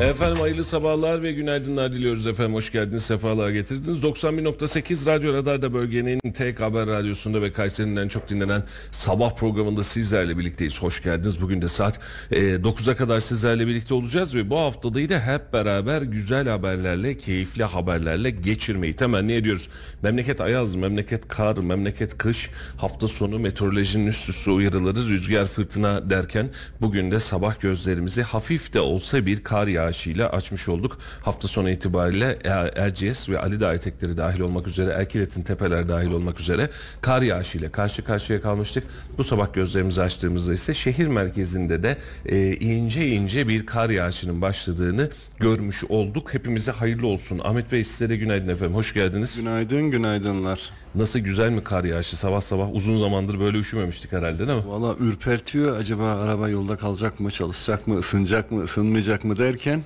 Efendim hayırlı sabahlar ve günaydınlar diliyoruz efendim. Hoş geldiniz, sefalar getirdiniz. 91.8 Radyo Radar'da bölgenin tek haber radyosunda ve Kayseri'nin çok dinlenen sabah programında sizlerle birlikteyiz. Hoş geldiniz. Bugün de saat e, 9'a kadar sizlerle birlikte olacağız ve bu haftadayı da hep beraber güzel haberlerle, keyifli haberlerle geçirmeyi temenni ediyoruz. Memleket ayaz, memleket kar, memleket kış, hafta sonu meteorolojinin üst üste uyarıları, rüzgar fırtına derken bugün de sabah gözlerimizi hafif de olsa bir kar yağışıyla açmış olduk. Hafta sonu itibariyle Er- Erciyes ve Ali Dağı etekleri dahil olmak üzere, Erkilet'in tepeler dahil olmak üzere kar yağışıyla karşı karşıya kalmıştık. Bu sabah gözlerimizi açtığımızda ise şehir merkezinde de e, ince ince bir kar yağışının başladığını görmüş olduk. Hepimize hayırlı olsun. Ahmet Bey size de günaydın efendim. Hoş geldiniz. Günaydın, günaydınlar. Nasıl güzel mi kar yağışı sabah sabah? Uzun zamandır böyle üşümemiştik herhalde değil mi? Valla ürpertiyor. Acaba araba yolda kalacak mı, çalışacak mı, ısınacak mı, ısınmayacak mı derken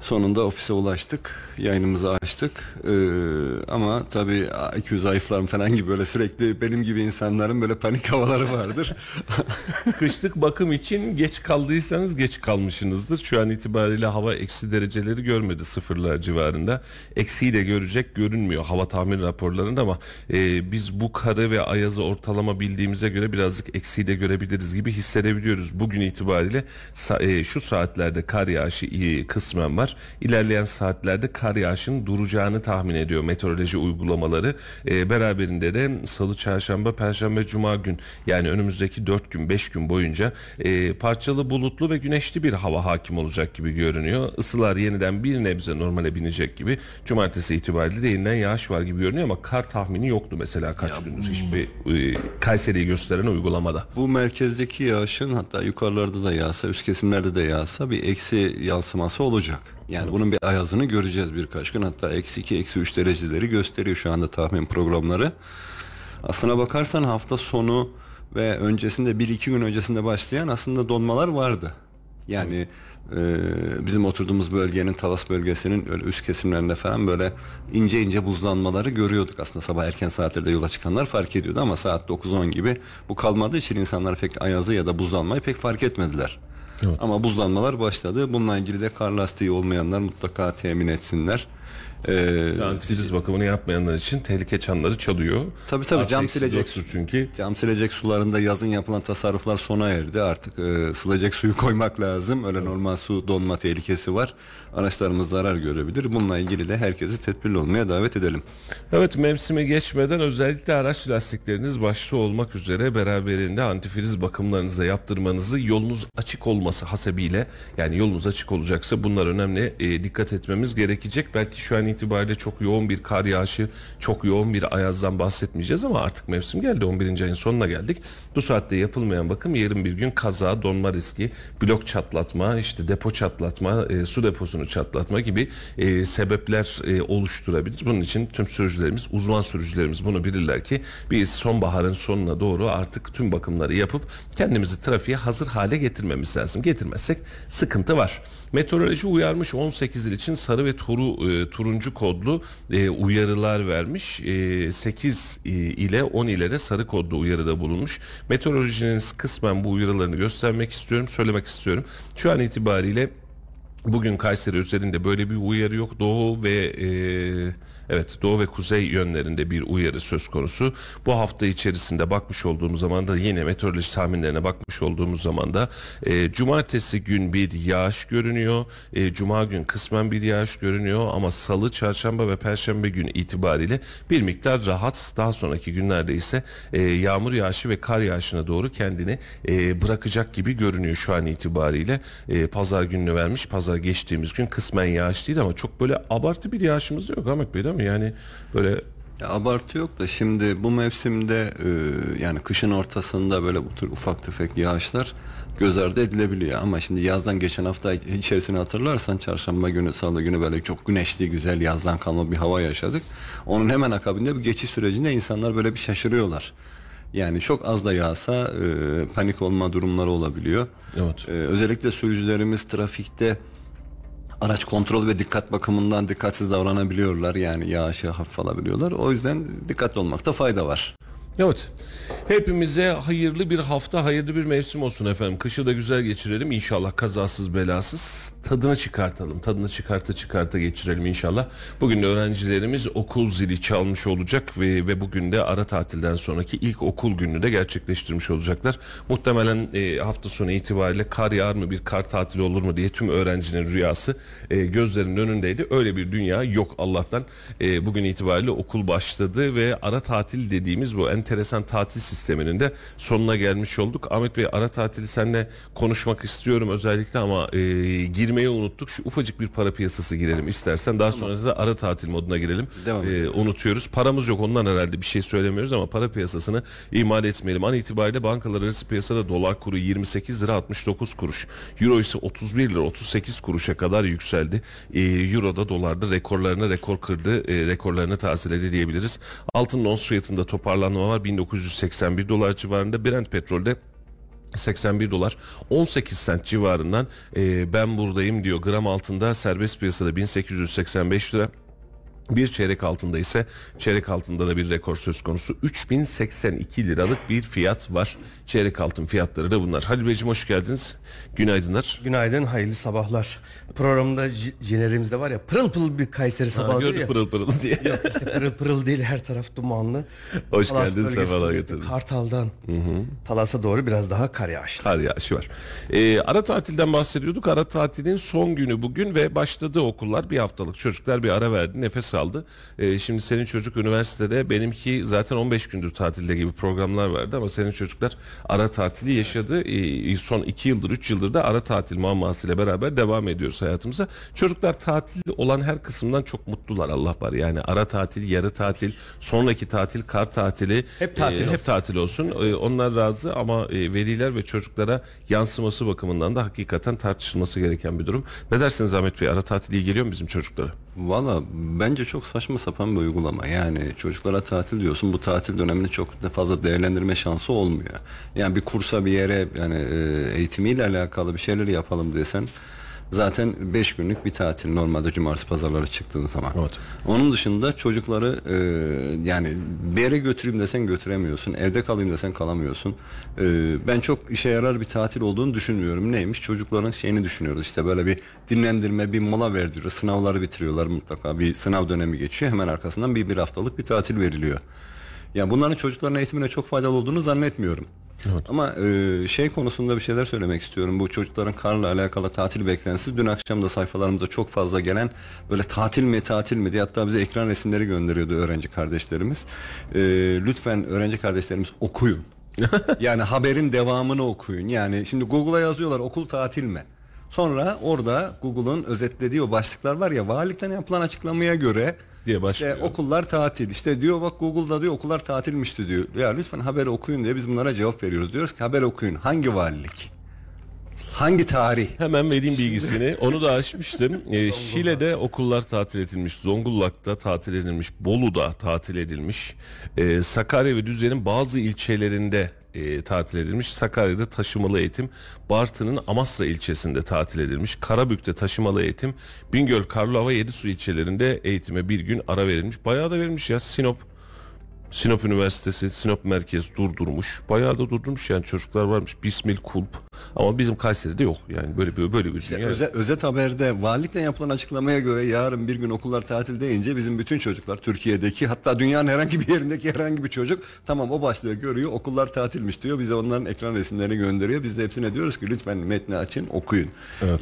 sonunda ofise ulaştık. Yayınımızı açtık. Ee, ama tabii IQ zayıflarım falan gibi böyle sürekli benim gibi insanların böyle panik havaları vardır. Kışlık bakım için geç kaldıysanız geç kalmışsınızdır. Şu an itibariyle hava eksi dereceleri görmedi sıfırlar civarında. Eksiyi de görecek görünmüyor hava tahmin raporlarında ama e, biz bu karı ve ayazı ortalama bildiğimize göre birazcık eksiyi de görebiliriz gibi hissedebiliyoruz. Bugün itibariyle e, şu saatlerde kar yağışı iyi kısmen var. İlerleyen saatlerde kar yağışının duracağını tahmin ediyor meteoroloji uygulamaları. E, beraberinde de salı, çarşamba, perşembe, cuma gün yani önümüzdeki 4 gün 5 gün boyunca e, parçalı bulutlu ve güneşli bir hava hakim olacak gibi görünüyor. Isılar yeniden bir nebze normale binecek gibi. Cumartesi itibariyle de yeniden yağış var gibi görünüyor ama kar tahmini yoktu mesela kaç gündür hiçbir e, Kayseri'yi gösteren uygulamada. Bu merkezdeki yağışın hatta yukarılarda da yağsa, üst kesimlerde de yağsa bir eksi yansıması olacak. Yani bunun bir ayazını göreceğiz birkaç gün. Hatta eksi 2, eksi 3 dereceleri gösteriyor şu anda tahmin programları. Aslına bakarsan hafta sonu ve öncesinde 1-2 gün öncesinde başlayan aslında donmalar vardı. Yani e, bizim oturduğumuz bölgenin Talas bölgesinin öyle üst kesimlerinde falan böyle ince ince buzlanmaları görüyorduk aslında sabah erken saatlerde yola çıkanlar fark ediyordu ama saat 9-10 gibi bu kalmadığı için insanlar pek ayazı ya da buzlanmayı pek fark etmediler. Ama buzlanmalar başladı. Bununla ilgili de kar lastiği olmayanlar mutlaka temin etsinler. Ee, Antifriz bakımını yapmayanlar için tehlike çanları çalıyor. Tabii tabii, cam silecek dörttür çünkü. Cam silecek sularında yazın yapılan tasarruflar sona erdi. Artık e, silecek suyu koymak lazım. Öyle normal su donma tehlikesi var. Araçlarımız zarar görebilir. Bununla ilgili de herkesi tedbirli olmaya davet edelim. Evet mevsimi geçmeden özellikle araç lastikleriniz başta olmak üzere beraberinde antifriz bakımlarınızı da yaptırmanızı yolunuz açık olması hasebiyle yani yolunuz açık olacaksa bunlar önemli e, dikkat etmemiz gerekecek. Belki şu an itibariyle çok yoğun bir kar yağışı, çok yoğun bir ayazdan bahsetmeyeceğiz ama artık mevsim geldi 11. ayın sonuna geldik. Bu saatte yapılmayan bakım yarın bir gün kaza, donma riski, blok çatlatma, işte depo çatlatma, e, su deposunu çatlatma gibi e, sebepler e, oluşturabilir. Bunun için tüm sürücülerimiz, uzman sürücülerimiz bunu bilirler ki biz sonbaharın sonuna doğru artık tüm bakımları yapıp kendimizi trafiğe hazır hale getirmemiz lazım. Getirmezsek sıkıntı var. Meteoroloji uyarmış 18 il için sarı ve turu, e, turuncu kodlu e, uyarılar vermiş. E, 8 e, ile 10 ilere sarı kodlu uyarıda bulunmuş. Meteorolojinin kısmen bu uyarılarını göstermek istiyorum, söylemek istiyorum. Şu an itibariyle Bugün Kayseri üzerinde böyle bir uyarı yok. Doğu ve e, evet Doğu ve Kuzey yönlerinde bir uyarı söz konusu. Bu hafta içerisinde bakmış olduğumuz zaman da yine meteoroloji tahminlerine bakmış olduğumuz zaman da e, cumartesi gün bir yağış görünüyor. E, Cuma gün kısmen bir yağış görünüyor ama salı, çarşamba ve perşembe gün itibariyle bir miktar rahat. Daha sonraki günlerde ise e, yağmur yağışı ve kar yağışına doğru kendini e, bırakacak gibi görünüyor şu an itibariyle. E, pazar gününü vermiş. Pazar geçtiğimiz gün kısmen yağış değil ama çok böyle abartı bir yağışımız yok Ahmet Bey değil mi? Yani böyle Ya abartı yok da şimdi bu mevsimde e, yani kışın ortasında böyle bu tür ufak tefek yağışlar göz ardı edilebiliyor ama şimdi yazdan geçen hafta içerisine hatırlarsan çarşamba günü salı günü böyle çok güneşli güzel yazdan kalma bir hava yaşadık. Onun hemen akabinde bir geçiş sürecinde insanlar böyle bir şaşırıyorlar. Yani çok az da yağsa e, panik olma durumları olabiliyor. Evet. E, özellikle sürücülerimiz trafikte araç kontrol ve dikkat bakımından dikkatsiz davranabiliyorlar. Yani yağışı hafif alabiliyorlar. O yüzden dikkatli olmakta fayda var. Evet. Hepimize hayırlı bir hafta, hayırlı bir mevsim olsun efendim. Kışı da güzel geçirelim inşallah kazasız belasız. Tadını çıkartalım. Tadını çıkarta çıkarta geçirelim inşallah. Bugün öğrencilerimiz okul zili çalmış olacak ve ve bugün de ara tatilden sonraki ilk okul gününü de gerçekleştirmiş olacaklar. Muhtemelen e, hafta sonu itibariyle kar yağar mı, bir kar tatili olur mu diye tüm öğrencinin rüyası e, gözlerinin önündeydi. Öyle bir dünya yok Allah'tan. E, bugün itibariyle okul başladı ve ara tatil dediğimiz bu enteresan tatil sisteminin de sonuna gelmiş olduk. Ahmet Bey ara tatili seninle konuşmak istiyorum özellikle ama e, girmeyi unuttuk. Şu ufacık bir para piyasası girelim istersen. Daha sonra da ara tatil moduna girelim. Devam E, edelim. unutuyoruz. Paramız yok ondan herhalde bir şey söylemiyoruz ama para piyasasını ihmal etmeyelim. An itibariyle bankalar arası piyasada dolar kuru 28 lira 69 kuruş. Euro ise 31 lira 38 kuruşa kadar yükseldi. E, Euro da dolarda rekorlarına rekor kırdı. E, rekorlarını tazeledi diyebiliriz. Altın ons fiyatında toparlanma var. 1981 dolar civarında. Brent petrolde 81 dolar 18 sent civarından e, ben buradayım diyor. Gram altında serbest piyasada 1885 lira. Bir çeyrek altında ise çeyrek altında da bir rekor söz konusu. 3082 liralık bir fiyat var. Çeyrek altın fiyatları da bunlar. Halil Beyciğim hoş geldiniz. Günaydınlar. Günaydın, hayırlı sabahlar. Programda jenerimizde var ya pırıl pırıl bir Kayseri sabahı diyor ya. pırıl pırıl diye. Yok işte pırıl pırıl değil her taraf dumanlı. Hoş Talas geldin, özellikle getirdin. Kartal'dan Talas'a doğru biraz daha kar yağışlı. Kar yağışı var. Ee, ara tatilden bahsediyorduk. Ara tatilin son günü bugün ve başladı okullar. Bir haftalık çocuklar bir ara verdi, nefes aldı. Ee, şimdi senin çocuk üniversitede, benimki zaten 15 gündür tatilde gibi programlar vardı ama senin çocuklar ara tatili yaşadı. Ee, son 2 yıldır, 3 yıldır da ara tatil muammasıyla beraber devam ediyoruz hayatımıza. Çocuklar tatil olan her kısımdan çok mutlular Allah var. Yani ara tatil, yarı tatil, sonraki tatil, kar tatili. Hep tatil e, olsun. hep tatil olsun. Ee, onlar razı ama e, veliler ve çocuklara yansıması bakımından da hakikaten tartışılması gereken bir durum. Ne dersiniz Ahmet Bey? Ara tatil iyi geliyor mu bizim çocuklara? Valla bence çok saçma sapan bir uygulama. Yani çocuklara tatil diyorsun. Bu tatil dönemini çok da fazla değerlendirme şansı olmuyor. Yani bir kursa bir yere yani e, eğitimiyle alakalı bir şeyler yapalım desen zaten 5 günlük bir tatil normalde cumartesi pazarları çıktığın zaman. Evet. Onun dışında çocukları e, yani bir yere götüreyim desen götüremiyorsun. Evde kalayım desen kalamıyorsun. E, ben çok işe yarar bir tatil olduğunu düşünmüyorum. Neymiş? Çocukların şeyini düşünüyoruz. İşte böyle bir dinlendirme, bir mola verdiriyor. Sınavları bitiriyorlar mutlaka. Bir sınav dönemi geçiyor. Hemen arkasından bir bir haftalık bir tatil veriliyor. Yani bunların çocukların eğitimine çok faydalı olduğunu zannetmiyorum. Ama e, şey konusunda bir şeyler söylemek istiyorum. Bu çocukların karla alakalı tatil beklentisi dün akşam da sayfalarımıza çok fazla gelen böyle tatil mi tatil mi diye hatta bize ekran resimleri gönderiyordu öğrenci kardeşlerimiz. E, lütfen öğrenci kardeşlerimiz okuyun. yani haberin devamını okuyun. Yani şimdi Google'a yazıyorlar okul tatil mi? Sonra orada Google'un özetlediği o başlıklar var ya valilikten yapılan açıklamaya göre Diye işte başlıyor. okullar tatil. İşte diyor bak Google'da diyor okullar tatilmişti diyor. Ya lütfen haberi okuyun diye biz bunlara cevap veriyoruz. Diyoruz ki haber okuyun. Hangi valilik? Hangi tarih? Hemen vereyim bilgisini. Onu da açmıştım. Ee, Şile'de okullar tatil edilmiş. Zonguldak'ta tatil edilmiş. Bolu'da tatil edilmiş. Ee, Sakarya ve Düzce'nin bazı ilçelerinde e, tatil edilmiş. Sakarya'da taşımalı eğitim. Bartın'ın Amasra ilçesinde tatil edilmiş. Karabük'te taşımalı eğitim. Bingöl, Karlova, Yedisu ilçelerinde eğitime bir gün ara verilmiş. Bayağı da verilmiş ya. Sinop Sinop Üniversitesi, Sinop Merkez durdurmuş. Bayağı da durdurmuş yani çocuklar varmış. Bismil Kulp. Ama bizim Kayseri'de yok. Yani böyle bir böyle bir İşte özet, özet haberde valilikten yapılan açıklamaya göre yarın bir gün okullar tatil deyince bizim bütün çocuklar Türkiye'deki hatta dünyanın herhangi bir yerindeki herhangi bir çocuk tamam o başlığı görüyor okullar tatilmiş diyor bize onların ekran resimlerini gönderiyor biz de hepsine diyoruz ki lütfen metni açın okuyun.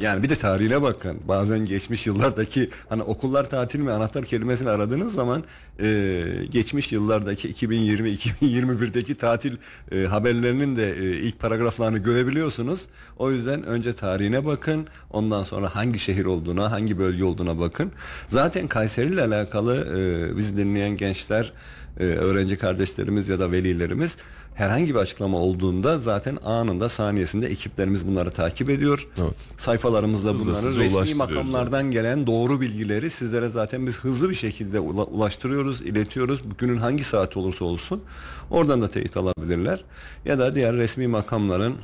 Yani bir de tarihine bakın bazen geçmiş yıllardaki hani okullar tatil mi anahtar kelimesini aradığınız zaman e, geçmiş yıllardaki 2020-2021'deki tatil e, haberlerinin de e, ilk paragraflarını görebiliyorsunuz. O yüzden önce tarihine bakın. Ondan sonra hangi şehir olduğuna, hangi bölge olduğuna bakın. Zaten Kayseri ile alakalı e, bizi dinleyen gençler, e, öğrenci kardeşlerimiz ya da velilerimiz herhangi bir açıklama olduğunda zaten anında saniyesinde ekiplerimiz bunları takip ediyor. Evet. Sayfalarımızda bunları resmi makamlardan gelen doğru bilgileri sizlere zaten biz hızlı bir şekilde ula- ulaştırıyoruz, iletiyoruz. Günün hangi saati olursa olsun oradan da teyit alabilirler. Ya da diğer resmi makamların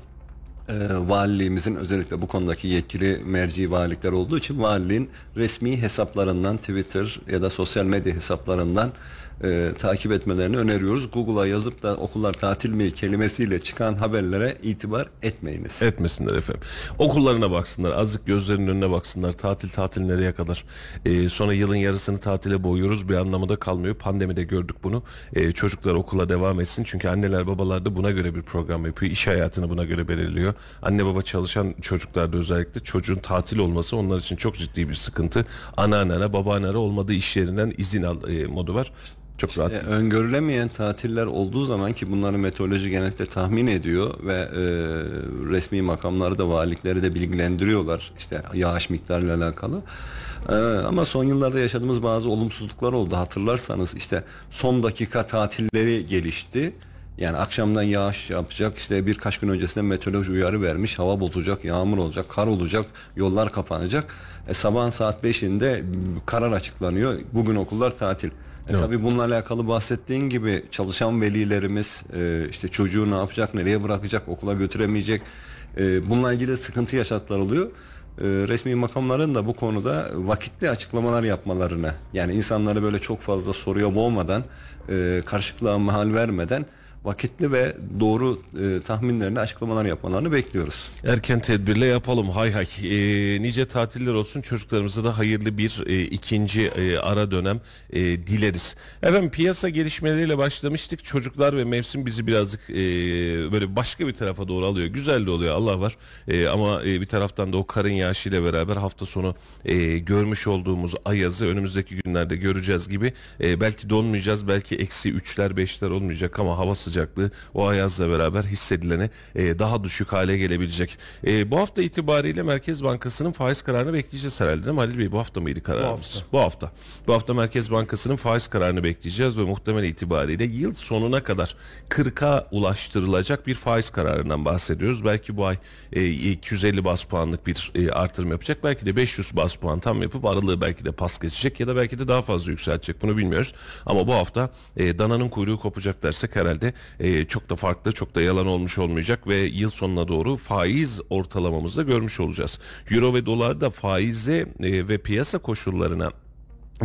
e, valiliğimizin özellikle bu konudaki yetkili merci valilikler olduğu için valiliğin resmi hesaplarından Twitter ya da sosyal medya hesaplarından e, takip etmelerini öneriyoruz. Google'a yazıp da okullar tatil mi kelimesiyle çıkan haberlere itibar etmeyiniz. Etmesinler efendim. Okullarına baksınlar. Azıcık gözlerinin önüne baksınlar. Tatil tatil nereye kadar? Ee, sonra yılın yarısını tatile boyuyoruz. Bir anlamı da kalmıyor. Pandemide gördük bunu. Ee, çocuklar okula devam etsin. Çünkü anneler babalar da buna göre bir program yapıyor. İş hayatını buna göre belirliyor. Anne baba çalışan çocuklarda özellikle çocuğun tatil olması onlar için çok ciddi bir sıkıntı. Anneannene babaannene olmadığı iş yerinden izin al e, modu var. Çok rahat. E, öngörülemeyen tatiller olduğu zaman ki bunları meteoroloji genellikle tahmin ediyor ve e, resmi makamları da valilikleri de bilgilendiriyorlar işte yağış miktarıyla alakalı. E, ama son yıllarda yaşadığımız bazı olumsuzluklar oldu hatırlarsanız işte son dakika tatilleri gelişti. Yani akşamdan yağış yapacak işte birkaç gün öncesinden meteoroloji uyarı vermiş hava bozacak yağmur olacak kar olacak yollar kapanacak. E, sabahın saat 5'inde karar açıklanıyor bugün okullar tatil. E tabii bununla alakalı bahsettiğin gibi çalışan velilerimiz e, işte çocuğu ne yapacak, nereye bırakacak, okula götüremeyecek. E, bununla ilgili sıkıntı yaşatlar oluyor. E, resmi makamların da bu konuda vakitli açıklamalar yapmalarını yani insanları böyle çok fazla soruya boğmadan, e, karışıklığa mahal vermeden vakitli ve doğru e, tahminlerini açıklamalar yapmalarını bekliyoruz. Erken tedbirle yapalım hay hay. Ee, nice tatiller olsun çocuklarımıza da hayırlı bir e, ikinci e, ara dönem e, dileriz. Efendim piyasa gelişmeleriyle başlamıştık. Çocuklar ve mevsim bizi birazcık e, böyle başka bir tarafa doğru alıyor. Güzel de oluyor Allah var. E, ama e, bir taraftan da o karın yağışıyla beraber hafta sonu e, görmüş olduğumuz ayazı önümüzdeki günlerde göreceğiz gibi. E, belki donmayacağız belki eksi üçler beşler olmayacak ama hava sıcaklığı o ayazla beraber hissedilene e, daha düşük hale gelebilecek. E, bu hafta itibariyle Merkez Bankası'nın faiz kararını bekleyeceğiz herhalde değil mi Halil Bey? Bu hafta mıydı kararımız? Bu hafta. Bu hafta Merkez Bankası'nın faiz kararını bekleyeceğiz ve muhtemel itibariyle yıl sonuna kadar 40'a ulaştırılacak bir faiz kararından bahsediyoruz. Belki bu ay e, 250 bas puanlık bir e, artırım yapacak. Belki de 500 bas puan tam yapıp aralığı belki de pas geçecek ya da belki de daha fazla yükseltecek. Bunu bilmiyoruz. Ama bu hafta e, dananın kuyruğu kopacak dersek herhalde e, çok da farklı, çok da yalan olmuş olmayacak ve yıl sonuna doğru faiz ortalamamızda görmüş olacağız. Euro ve dolar da faize e, ve piyasa koşullarına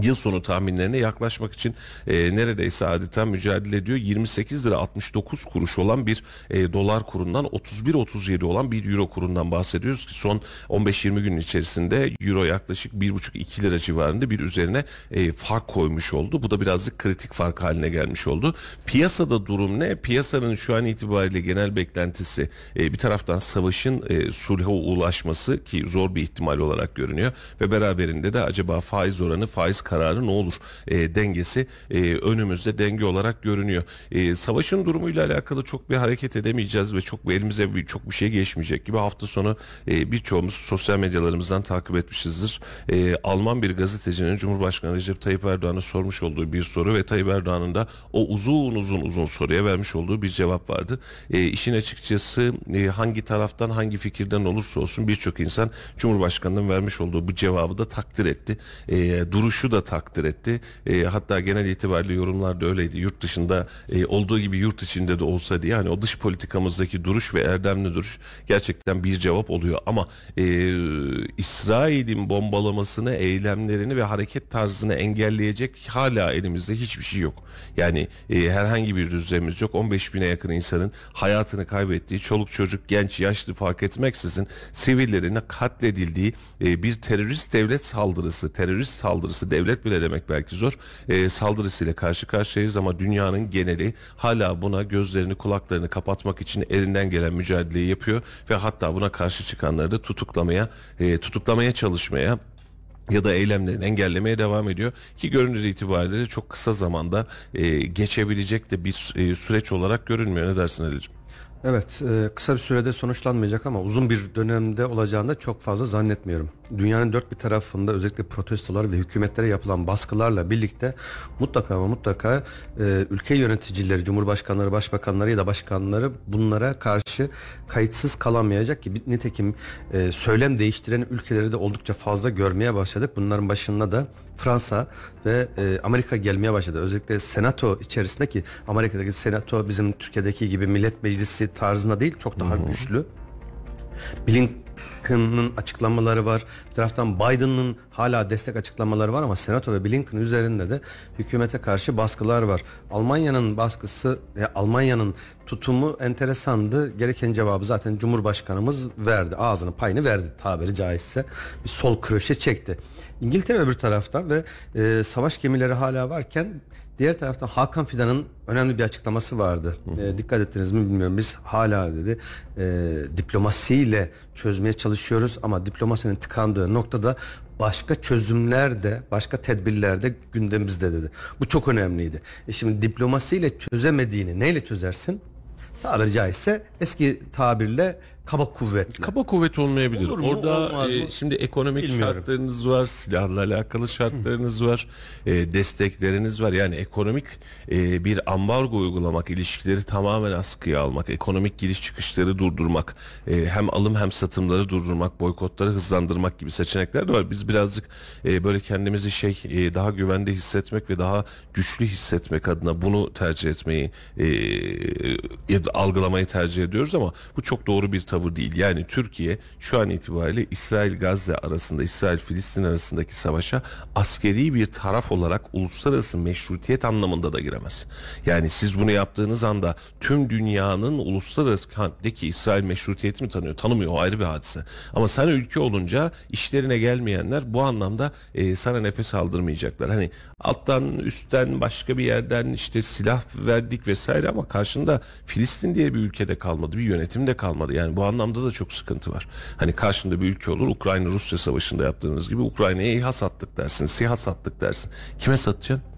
yıl sonu tahminlerine yaklaşmak için e, neredeyse adeta mücadele ediyor. 28 lira 69 kuruş olan bir e, dolar kurundan 31-37 olan bir euro kurundan bahsediyoruz ki son 15-20 gün içerisinde euro yaklaşık 1,5-2 lira civarında bir üzerine e, fark koymuş oldu. Bu da birazcık kritik fark haline gelmiş oldu. Piyasada durum ne? Piyasanın şu an itibariyle genel beklentisi e, bir taraftan savaşın e, sulha ulaşması ki zor bir ihtimal olarak görünüyor ve beraberinde de acaba faiz oranı faiz kararı ne olur e, dengesi e, önümüzde denge olarak görünüyor. E, savaşın durumuyla alakalı çok bir hareket edemeyeceğiz ve çok elimize bir, çok bir şey geçmeyecek gibi hafta sonu e, birçoğumuz sosyal medyalarımızdan takip etmişizdir. E, Alman bir gazetecinin Cumhurbaşkanı Recep Tayyip Erdoğan'a sormuş olduğu bir soru ve Tayyip Erdoğan'ın da o uzun uzun uzun soruya vermiş olduğu bir cevap vardı. E, işin açıkçası e, hangi taraftan hangi fikirden olursa olsun birçok insan Cumhurbaşkanı'nın vermiş olduğu bu cevabı da takdir etti. E, duruşu da da takdir etti. E, hatta genel itibariyle yorumlarda öyleydi. Yurt dışında e, olduğu gibi yurt içinde de olsa diye hani o dış politikamızdaki duruş ve erdemli duruş gerçekten bir cevap oluyor. Ama e, İsrail'in bombalamasını, eylemlerini ve hareket tarzını engelleyecek hala elimizde hiçbir şey yok. Yani e, herhangi bir düzlemimiz yok. 15 bine yakın insanın hayatını kaybettiği, çoluk çocuk, genç, yaşlı fark etmeksizin sivillerin katledildiği e, bir terörist devlet saldırısı, terörist saldırısı, devlet bile demek belki zor, e, saldırısıyla karşı karşıyayız ama dünyanın geneli hala buna gözlerini kulaklarını kapatmak için elinden gelen mücadeleyi yapıyor ve hatta buna karşı çıkanları da tutuklamaya, e, tutuklamaya çalışmaya ya da eylemlerini engellemeye devam ediyor ki görünür itibariyle çok kısa zamanda e, geçebilecek de bir e, süreç olarak görünmüyor. Ne dersin Ali'ciğim? Evet, e, kısa bir sürede sonuçlanmayacak ama uzun bir dönemde olacağını da çok fazla zannetmiyorum. Dünyanın dört bir tarafında özellikle protestolar ve hükümetlere yapılan baskılarla birlikte mutlaka ama mutlaka e, ülke yöneticileri, cumhurbaşkanları, başbakanları ya da başkanları bunlara karşı kayıtsız kalamayacak ki nitekim e, söylem değiştiren ülkeleri de oldukça fazla görmeye başladık. Bunların başında da Fransa ve e, Amerika gelmeye başladı. Özellikle senato içerisinde ki Amerika'daki senato bizim Türkiye'deki gibi millet meclisi tarzında değil çok daha güçlü. Blinken'ın açıklamaları var. Bir taraftan Biden'ın hala destek açıklamaları var ama Senato ve Blinken üzerinde de hükümete karşı baskılar var. Almanya'nın baskısı, e, Almanya'nın tutumu enteresandı. Gereken cevabı zaten Cumhurbaşkanımız verdi. Ağzının payını verdi tabiri caizse. Bir sol kroşe çekti. İngiltere öbür tarafta ve e, savaş gemileri hala varken diğer taraftan Hakan Fidan'ın önemli bir açıklaması vardı. E, dikkat ettiniz mi bilmiyorum. Biz hala dedi e, diplomasiyle çözmeye çalışıyoruz ama diplomasinin tıkandığı noktada başka çözümler de başka tedbirler de gündemimizde dedi. Bu çok önemliydi. E şimdi diplomasiyle çözemediğini neyle çözersin? Tabiri caizse eski tabirle kaba kuvvetle. Kaba kuvvet olmayabilir. Olur mu, Orada olmaz e, şimdi ekonomik Bilmiyorum. şartlarınız var, silahla alakalı şartlarınız var, e, destekleriniz var. Yani ekonomik e, bir ambargo uygulamak, ilişkileri tamamen askıya almak, ekonomik giriş çıkışları durdurmak, e, hem alım hem satımları durdurmak, boykotları hızlandırmak gibi seçenekler de var. Biz birazcık e, böyle kendimizi şey e, daha güvende hissetmek ve daha güçlü hissetmek adına bunu tercih etmeyi e, algılamayı tercih ediyoruz ama bu çok doğru bir tavır değil. Yani Türkiye şu an itibariyle İsrail-Gazze arasında, İsrail-Filistin arasındaki savaşa askeri bir taraf olarak uluslararası meşrutiyet anlamında da giremez. Yani siz bunu yaptığınız anda tüm dünyanın uluslararası haddeki İsrail meşrutiyeti mi tanıyor? Tanımıyor o ayrı bir hadise. Ama sen ülke olunca işlerine gelmeyenler bu anlamda e, sana nefes aldırmayacaklar. Hani alttan üstten başka bir yerden işte silah verdik vesaire ama karşında Filistin diye bir ülkede kalmadı. Bir yönetim de kalmadı. Yani bu anlamda da çok sıkıntı var. Hani karşında bir ülke olur Ukrayna Rusya savaşında yaptığınız gibi Ukrayna'ya İHA sattık dersin, SİHA sattık dersin. Kime satacaksın?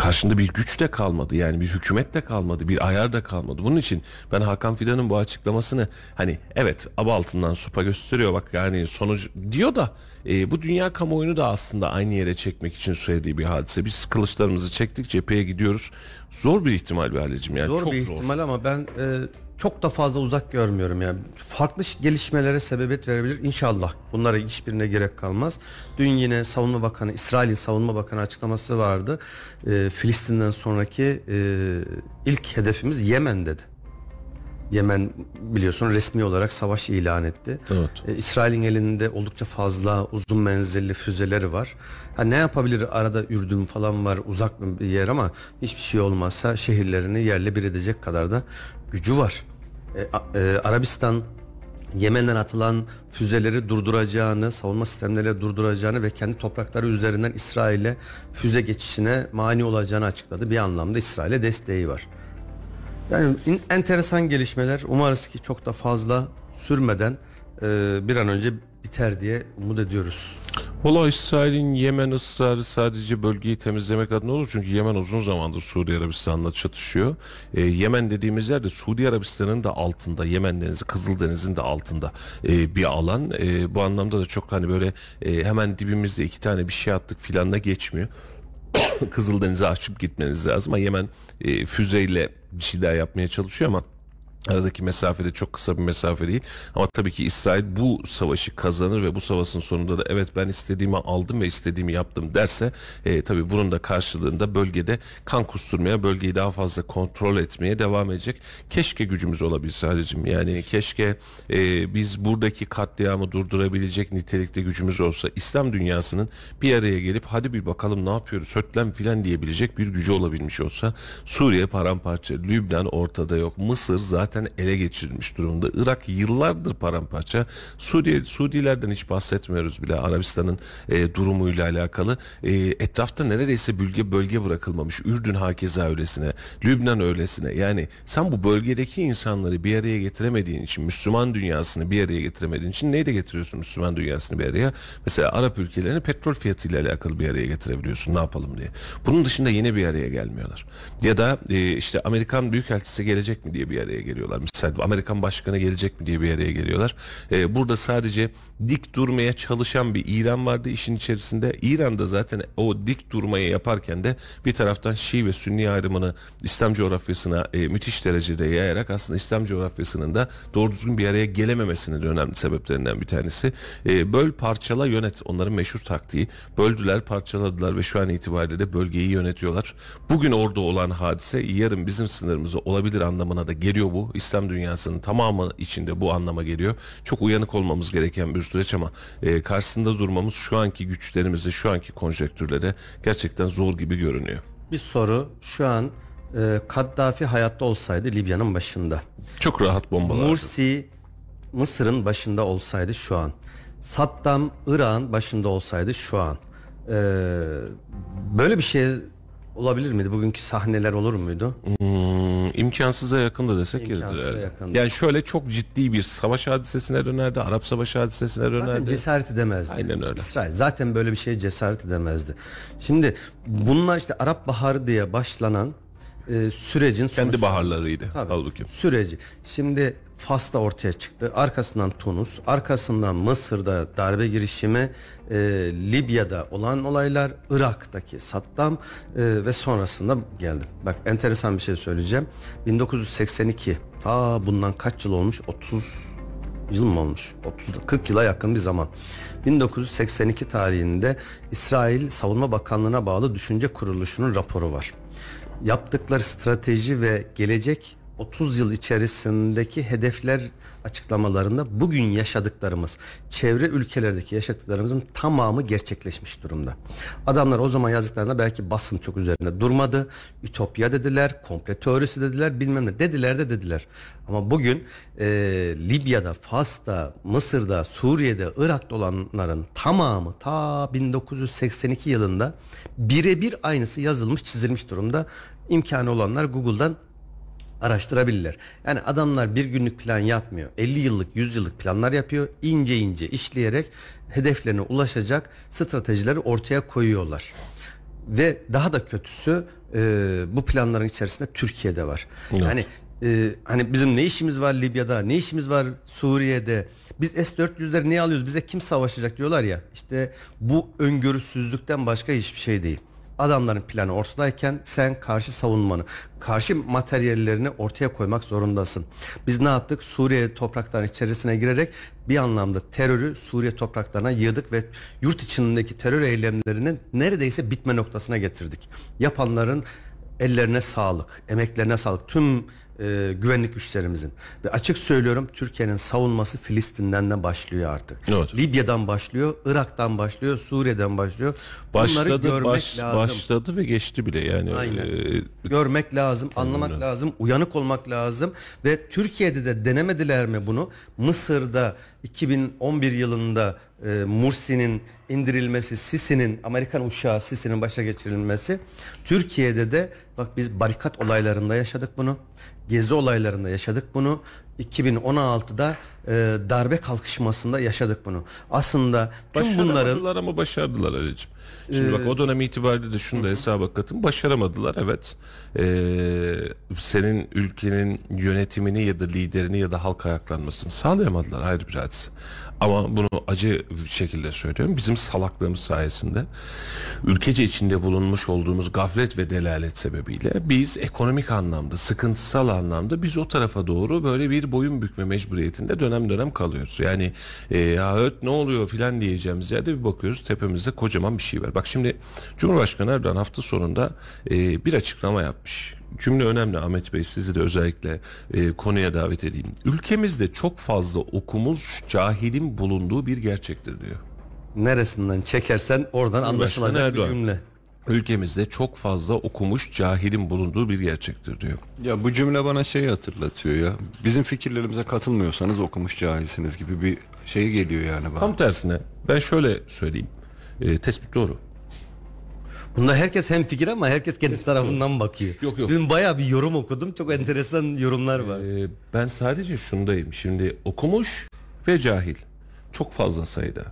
karşında bir güç de kalmadı yani bir hükümet de kalmadı bir ayar da kalmadı. Bunun için ben Hakan Fidan'ın bu açıklamasını hani evet aba altından sopa gösteriyor bak yani sonuç diyor da e, bu dünya kamuoyunu da aslında aynı yere çekmek için söylediği bir hadise. Biz kılıçlarımızı çektik cepheye gidiyoruz. Zor bir ihtimal bir halecim yani zor çok bir zor. ihtimal ama ben e, çok da fazla uzak görmüyorum yani. Farklı gelişmelere sebebiyet verebilir inşallah. Bunlara hiçbirine gerek kalmaz. Dün yine Savunma Bakanı, İsrail'in Savunma Bakanı açıklaması vardı. E, Filistin'den sonraki e, ilk hedefimiz Yemen dedi. Yemen biliyorsun resmi olarak savaş ilan etti. Evet. E, İsrail'in elinde oldukça fazla uzun menzilli füzeleri var. Ha, ne yapabilir? Arada Ürdün falan var uzak bir yer ama hiçbir şey olmazsa şehirlerini yerle bir edecek kadar da gücü var. E, e, Arabistan Yemen'den atılan füzeleri durduracağını, savunma sistemleriyle durduracağını ve kendi toprakları üzerinden İsrail'e füze geçişine mani olacağını açıkladı. Bir anlamda İsrail'e desteği var. Yani enteresan gelişmeler. Umarız ki çok da fazla sürmeden e, bir an önce biter diye umut ediyoruz. Valla İsrail'in Yemen ısrarı sadece bölgeyi temizlemek adına olur. Çünkü Yemen uzun zamandır Suudi Arabistan'la çatışıyor. Ee, Yemen dediğimiz yerde Suudi Arabistan'ın da altında, Yemen Denizi, Kızıldeniz'in de altında e, bir alan. E, bu anlamda da çok hani böyle e, hemen dibimizde iki tane bir şey attık filanla geçmiyor. Kızıldeniz'i açıp gitmeniz lazım. Ama Yemen e, füzeyle bir şeyler yapmaya çalışıyor ama Aradaki mesafe de çok kısa bir mesafe değil. Ama tabii ki İsrail bu savaşı kazanır ve bu savaşın sonunda da evet ben istediğimi aldım ve istediğimi yaptım derse e, tabii bunun da karşılığında bölgede kan kusturmaya, bölgeyi daha fazla kontrol etmeye devam edecek. Keşke gücümüz olabilse Halicim. Yani keşke e, biz buradaki katliamı durdurabilecek nitelikte gücümüz olsa İslam dünyasının bir araya gelip hadi bir bakalım ne yapıyoruz hötlem filan diyebilecek bir gücü olabilmiş olsa Suriye paramparça, Lübnan ortada yok, Mısır zaten ele geçirilmiş durumda. Irak yıllardır paramparça. Suriye Suudilerden hiç bahsetmiyoruz bile Arabistan'ın e, durumuyla alakalı. E, etrafta neredeyse bölge bölge bırakılmamış. Ürdün hakeza öylesine, Lübnan öylesine. Yani sen bu bölgedeki insanları bir araya getiremediğin için, Müslüman dünyasını bir araya getiremediğin için neyle getiriyorsun Müslüman dünyasını bir araya? Mesela Arap ülkelerini petrol fiyatıyla alakalı bir araya getirebiliyorsun. Ne yapalım diye. Bunun dışında yine bir araya gelmiyorlar. Ya da e, işte Amerikan Büyükelçisi gelecek mi diye bir araya geliyorlar. Mesela Amerikan Başkanı gelecek mi diye bir araya geliyorlar. E, burada sadece dik durmaya çalışan bir İran vardı işin içerisinde. İran'da zaten o dik durmayı yaparken de bir taraftan Şii ve Sünni ayrımını İslam coğrafyasına e, müthiş derecede yayarak aslında İslam coğrafyasının da doğru düzgün bir araya gelememesinin önemli sebeplerinden bir tanesi. E, böl parçala yönet onların meşhur taktiği. Böldüler parçaladılar ve şu an itibariyle de bölgeyi yönetiyorlar. Bugün orada olan hadise yarın bizim sınırımıza olabilir anlamına da geliyor bu. İslam dünyasının tamamı içinde bu anlama geliyor. Çok uyanık olmamız gereken bir süreç ama e, karşısında durmamız şu anki güçlerimizde, şu anki konjektürlere gerçekten zor gibi görünüyor. Bir soru şu an e, Kaddafi hayatta olsaydı Libya'nın başında. Çok rahat bombalar. Mursi Mısır'ın başında olsaydı şu an. Saddam Irak'ın başında olsaydı şu an. E, böyle bir şey olabilir miydi? Bugünkü sahneler olur muydu? Hmm, imkansıza yakın da desek İmkansıza yeridir. yakın. Yani şöyle çok ciddi bir savaş hadisesine dönerdi. Arap savaşı hadisesine Zaten dönerdi. cesaret edemezdi. Aynen öyle. İsrail zaten böyle bir şeye cesaret edemezdi. Şimdi bunlar işte Arap Baharı diye başlanan e, sürecin Kendi sonuçları. baharlarıydı. Tabii. Halbuki. Süreci. Şimdi Fas'ta ortaya çıktı. Arkasından Tunus, arkasından Mısır'da darbe girişimi, e, Libya'da olan olaylar, Irak'taki Saddam e, ve sonrasında geldi. Bak enteresan bir şey söyleyeceğim. 1982. Ta bundan kaç yıl olmuş? 30 yıl mı olmuş? 30 40 yıla yakın bir zaman. 1982 tarihinde İsrail Savunma Bakanlığı'na bağlı Düşünce Kuruluşu'nun raporu var. Yaptıkları strateji ve gelecek 30 yıl içerisindeki hedefler açıklamalarında bugün yaşadıklarımız, çevre ülkelerdeki yaşadıklarımızın tamamı gerçekleşmiş durumda. Adamlar o zaman yazdıklarında belki basın çok üzerine durmadı. Ütopya dediler, komple teorisi dediler, bilmem ne dediler de dediler. Ama bugün e, Libya'da, Fas'ta, Mısır'da, Suriye'de, Irak'ta olanların tamamı ta 1982 yılında birebir aynısı yazılmış, çizilmiş durumda. İmkanı olanlar Google'dan araştırabilirler. Yani adamlar bir günlük plan yapmıyor. 50 yıllık, 100 yıllık planlar yapıyor. İnce ince işleyerek hedeflerine ulaşacak stratejileri ortaya koyuyorlar. Ve daha da kötüsü e, bu planların içerisinde Türkiye'de var. Yani e, hani bizim ne işimiz var Libya'da, ne işimiz var Suriye'de. Biz S-400'leri niye alıyoruz? Bize kim savaşacak diyorlar ya. İşte bu öngörüsüzlükten başka hiçbir şey değil. Adamların planı ortadayken sen karşı savunmanı, karşı materyallerini ortaya koymak zorundasın. Biz ne yaptık? Suriye topraklarının içerisine girerek bir anlamda terörü Suriye topraklarına yığdık ve yurt içindeki terör eylemlerinin neredeyse bitme noktasına getirdik. Yapanların ellerine sağlık, emeklerine sağlık tüm e, güvenlik güçlerimizin. Ve açık söylüyorum Türkiye'nin savunması Filistin'den de başlıyor artık. Evet. Libya'dan başlıyor, Irak'tan başlıyor, Suriye'den başlıyor. Bunları Başladı, görmek baş- lazım. başladı ve geçti bile yani. Aynen. e, Görmek lazım, anlamak öyle. lazım, uyanık olmak lazım ve Türkiye'de de denemediler mi bunu? Mısır'da 2011 yılında e, Mursi'nin indirilmesi, Sisi'nin Amerikan uçağı Sisi'nin başa geçirilmesi. Türkiye'de de bak biz barikat olaylarında yaşadık bunu. Gezi olaylarında yaşadık bunu. 2016'da e, darbe kalkışmasında yaşadık bunu. Aslında tüm bunların Başaramadılar ama başardılar Ali'ciğim. Şimdi bak o dönem itibariyle de şunu da hesaba katın. Başaramadılar evet. Ee, senin ülkenin yönetimini ya da liderini ya da halk ayaklanmasını sağlayamadılar ayrı bir hadise. Ama bunu acı bir şekilde söylüyorum. Bizim salaklığımız sayesinde ülkece içinde bulunmuş olduğumuz gaflet ve delalet sebebiyle biz ekonomik anlamda, sıkıntısal anlamda biz o tarafa doğru böyle bir boyun bükme mecburiyetinde dönem dönem kalıyoruz. Yani e, ya öt ne oluyor filan diyeceğimiz yerde bir bakıyoruz tepemizde kocaman bir şey var. Bak şimdi Cumhurbaşkanı Erdoğan hafta sonunda e, bir açıklama yapmış. Cümle önemli Ahmet Bey sizi de özellikle e, konuya davet edeyim. Ülkemizde çok fazla okumuş cahilin bulunduğu bir gerçektir diyor. neresinden çekersen oradan anlaşılacak bir cümle. Ülkemizde çok fazla okumuş cahilin bulunduğu bir gerçektir diyor. Ya bu cümle bana şeyi hatırlatıyor ya. Bizim fikirlerimize katılmıyorsanız okumuş cahilsiniz gibi bir şey geliyor yani bana. Tam tersine ben şöyle söyleyeyim. E, tespit doğru. Bunda herkes hem fikir ama herkes kendi tarafından bakıyor. Yok, yok. Dün bayağı bir yorum okudum. Çok enteresan yorumlar var. Ee, ben sadece şundayım. Şimdi okumuş ve cahil. Çok fazla sayıda.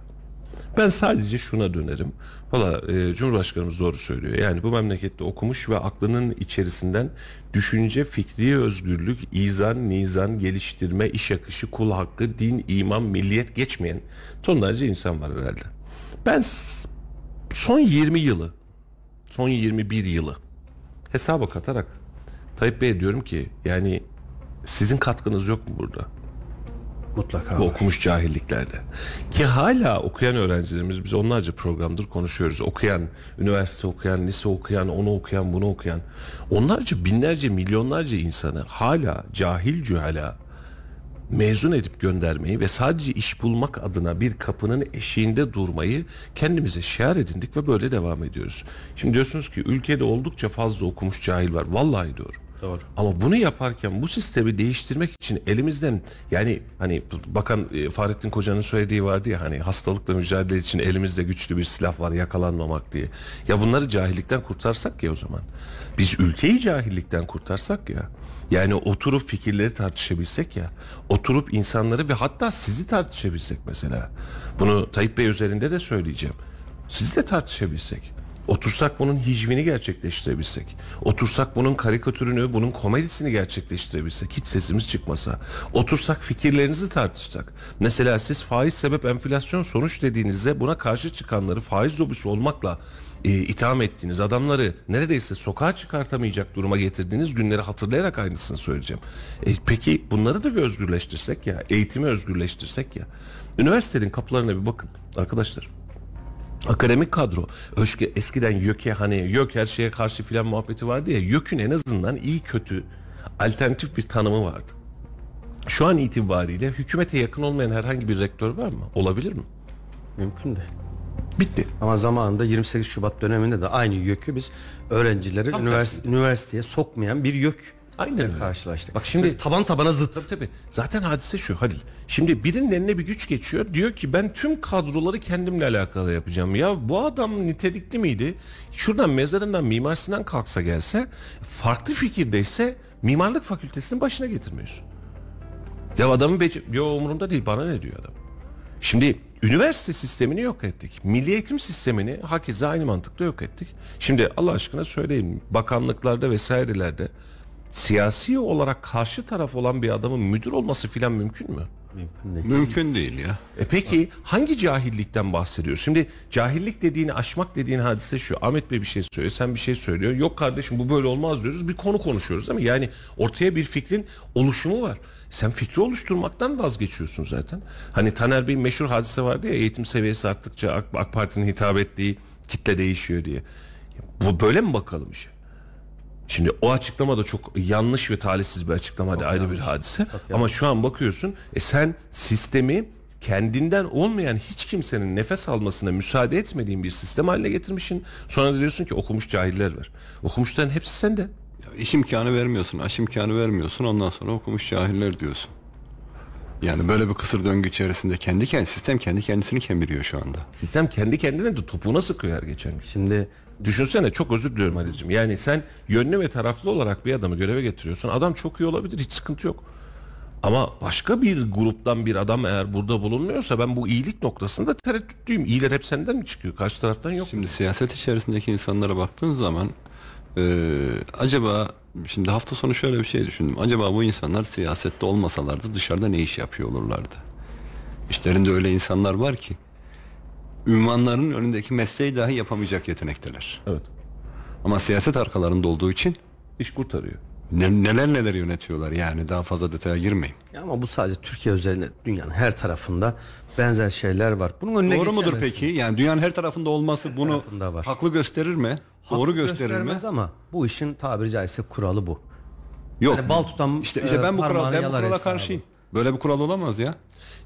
Ben sadece şuna dönerim. Valla e, Cumhurbaşkanımız doğru söylüyor. Yani bu memlekette okumuş ve aklının içerisinden düşünce, fikri özgürlük, izan, nizan, geliştirme, iş akışı, kul hakkı, din, iman, milliyet geçmeyen tonlarca insan var herhalde. Ben son 20 yılı, son 21 yılı hesaba katarak Tayyip Bey diyorum ki yani sizin katkınız yok mu burada? Mutlaka Bu var. okumuş cahilliklerde. Ki hala okuyan öğrencilerimiz biz onlarca programdır konuşuyoruz. Okuyan, üniversite okuyan, lise okuyan, onu okuyan, bunu okuyan. Onlarca, binlerce, milyonlarca insanı hala cahil cühala mezun edip göndermeyi ve sadece iş bulmak adına bir kapının eşiğinde durmayı kendimize şiar edindik ve böyle devam ediyoruz. Şimdi diyorsunuz ki ülkede oldukça fazla okumuş cahil var. Vallahi doğru. Doğru. Ama bunu yaparken bu sistemi değiştirmek için elimizden yani hani bakan e, Fahrettin Koca'nın söylediği vardı ya hani hastalıkla mücadele için elimizde güçlü bir silah var yakalanmamak diye. Ya bunları cahillikten kurtarsak ya o zaman. Biz ülkeyi cahillikten kurtarsak ya. Yani oturup fikirleri tartışabilsek ya. Oturup insanları ve hatta sizi tartışabilsek mesela. Bunu Tayyip Bey üzerinde de söyleyeceğim. Sizle tartışabilsek. Otursak bunun hicvini gerçekleştirebilsek. Otursak bunun karikatürünü, bunun komedisini gerçekleştirebilsek. Hiç sesimiz çıkmasa. Otursak fikirlerinizi tartışsak. Mesela siz faiz sebep enflasyon sonuç dediğinizde buna karşı çıkanları faiz lobisi olmakla e, itham ettiğiniz adamları neredeyse sokağa çıkartamayacak duruma getirdiğiniz günleri hatırlayarak aynısını söyleyeceğim. E, peki bunları da bir özgürleştirsek ya, eğitimi özgürleştirsek ya. Üniversitenin kapılarına bir bakın arkadaşlar. Akademik kadro. Öşke eskiden YÖK'e hani YÖK her şeye karşı filan muhabbeti vardı ya. YÖK'ün en azından iyi kötü alternatif bir tanımı vardı. Şu an itibariyle hükümete yakın olmayan herhangi bir rektör var mı? Olabilir mi? Mümkün değil. Bitti. Ama zamanında 28 Şubat döneminde de aynı yökü biz öğrencileri Tam üniversite, tersi. üniversiteye sokmayan bir yök Aynen öyle. karşılaştık. Bak şimdi- Böyle taban tabana zıt. Tabii tabii. Zaten hadise şu Halil. Şimdi birinin eline bir güç geçiyor. Diyor ki ben tüm kadroları kendimle alakalı yapacağım. Ya bu adam nitelikli miydi? Şuradan mezarından Mimar Sinan kalksa gelse farklı fikirdeyse mimarlık fakültesinin başına getirmiyorsun. Ya adamın bece... Yo umurumda değil bana ne diyor adam. Şimdi üniversite sistemini yok ettik. Milli eğitim sistemini hakeze aynı mantıkla yok ettik. Şimdi Allah aşkına söyleyeyim bakanlıklarda vesairelerde siyasi olarak karşı taraf olan bir adamın müdür olması filan mümkün mü? Mümkün değil. Mümkün değil ya. E peki hangi cahillikten bahsediyoruz? Şimdi cahillik dediğini aşmak dediğin hadise şu. Ahmet Bey bir şey söylüyor, sen bir şey söylüyor. Yok kardeşim bu böyle olmaz diyoruz. Bir konu konuşuyoruz değil mi? Yani ortaya bir fikrin oluşumu var. Sen fikri oluşturmaktan vazgeçiyorsun zaten. Hani Taner Bey'in meşhur hadise vardı ya eğitim seviyesi arttıkça AK, AK Parti'nin hitap ettiği kitle değişiyor diye. Bu böyle mi bakalım işe? Şimdi o açıklama da çok yanlış ve talihsiz bir açıklama hadi ayrı bir hadise. Ama şu an bakıyorsun e sen sistemi kendinden olmayan hiç kimsenin nefes almasına müsaade etmediğin bir sistem haline getirmişsin. Sonra da diyorsun ki okumuş cahiller var. Okumuşların hepsi sende. İş imkanı vermiyorsun, aş imkanı vermiyorsun. Ondan sonra okumuş cahiller diyorsun. Yani böyle bir kısır döngü içerisinde kendi kendi sistem kendi kendisini kemiriyor şu anda. Sistem kendi kendine de topuğuna sıkıyor her geçen gün. Şimdi Düşünsene çok özür diliyorum Halil'cim. Yani sen yönlü ve taraflı olarak bir adamı göreve getiriyorsun. Adam çok iyi olabilir hiç sıkıntı yok. Ama başka bir gruptan bir adam eğer burada bulunmuyorsa ben bu iyilik noktasında tereddütlüyüm. İyiler hep senden mi çıkıyor? Karşı taraftan yok. Şimdi siyaset içerisindeki insanlara baktığın zaman e, acaba şimdi hafta sonu şöyle bir şey düşündüm. Acaba bu insanlar siyasette olmasalardı dışarıda ne iş yapıyor olurlardı? İşlerinde öyle insanlar var ki ünvanların önündeki mesleği dahi yapamayacak yetenekteler. Evet. Ama siyaset arkalarında olduğu için İş kurtarıyor. ne- neler neler yönetiyorlar yani daha fazla detaya girmeyin. Ya Ama bu sadece Türkiye özelinde dünyanın her tarafında benzer şeyler var. Bunun önüne Doğru mudur peki? Yani dünyanın her tarafında olması bunu tarafında var. haklı gösterir mi? Doğru Haklı gösterir mi? ama bu işin tabiri caizse kuralı bu. Yok. Yani bal tutan, işte, işte e, ben bu kural, parmağını ben bu kurala karşıyım. Böyle bir kural olamaz ya.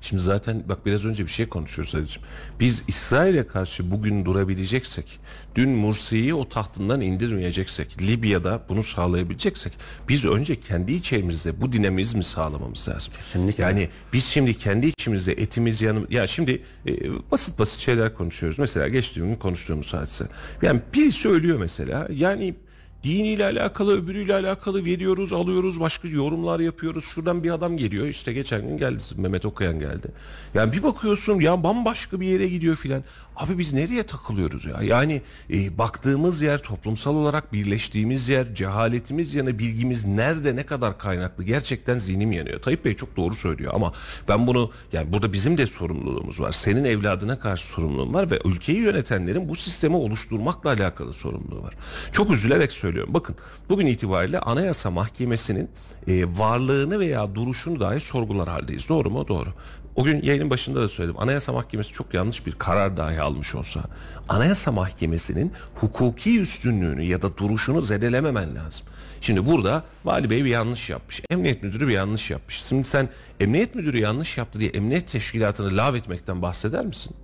Şimdi zaten bak biraz önce bir şey konuşuyoruz Ali'cim. Biz İsrail'e karşı bugün durabileceksek, dün Mursi'yi o tahtından indirmeyeceksek, Libya'da bunu sağlayabileceksek biz önce kendi içimizde bu dinamizmi sağlamamız lazım. Kesinlikle. Yani biz şimdi kendi içimizde etimiz yanım ya şimdi e, basit basit şeyler konuşuyoruz. Mesela geçtiğim gün konuştuğumuz hadise. Yani biri söylüyor mesela yani diniyle alakalı öbürüyle alakalı veriyoruz alıyoruz başka yorumlar yapıyoruz. Şuradan bir adam geliyor işte geçen gün geldi Mehmet Okayan geldi. Yani bir bakıyorsun ya bambaşka bir yere gidiyor filan. Abi biz nereye takılıyoruz ya? Yani e, baktığımız yer toplumsal olarak birleştiğimiz yer cehaletimiz yana bilgimiz nerede ne kadar kaynaklı? Gerçekten zihnim yanıyor. Tayyip Bey çok doğru söylüyor ama ben bunu yani burada bizim de sorumluluğumuz var. Senin evladına karşı sorumluluğum var ve ülkeyi yönetenlerin bu sistemi oluşturmakla alakalı sorumluluğu var. Çok üzülerek söylüyorum bakın bugün itibariyle Anayasa Mahkemesi'nin e, varlığını veya duruşunu dahi sorgular haldeyiz doğru mu doğru o gün yayının başında da söyledim. Anayasa Mahkemesi çok yanlış bir karar dahi almış olsa Anayasa Mahkemesi'nin hukuki üstünlüğünü ya da duruşunu zedelememen lazım. Şimdi burada Vali Bey bir yanlış yapmış. Emniyet Müdürü bir yanlış yapmış. Şimdi sen Emniyet Müdürü yanlış yaptı diye Emniyet Teşkilatı'nı lağvetmekten bahseder misin?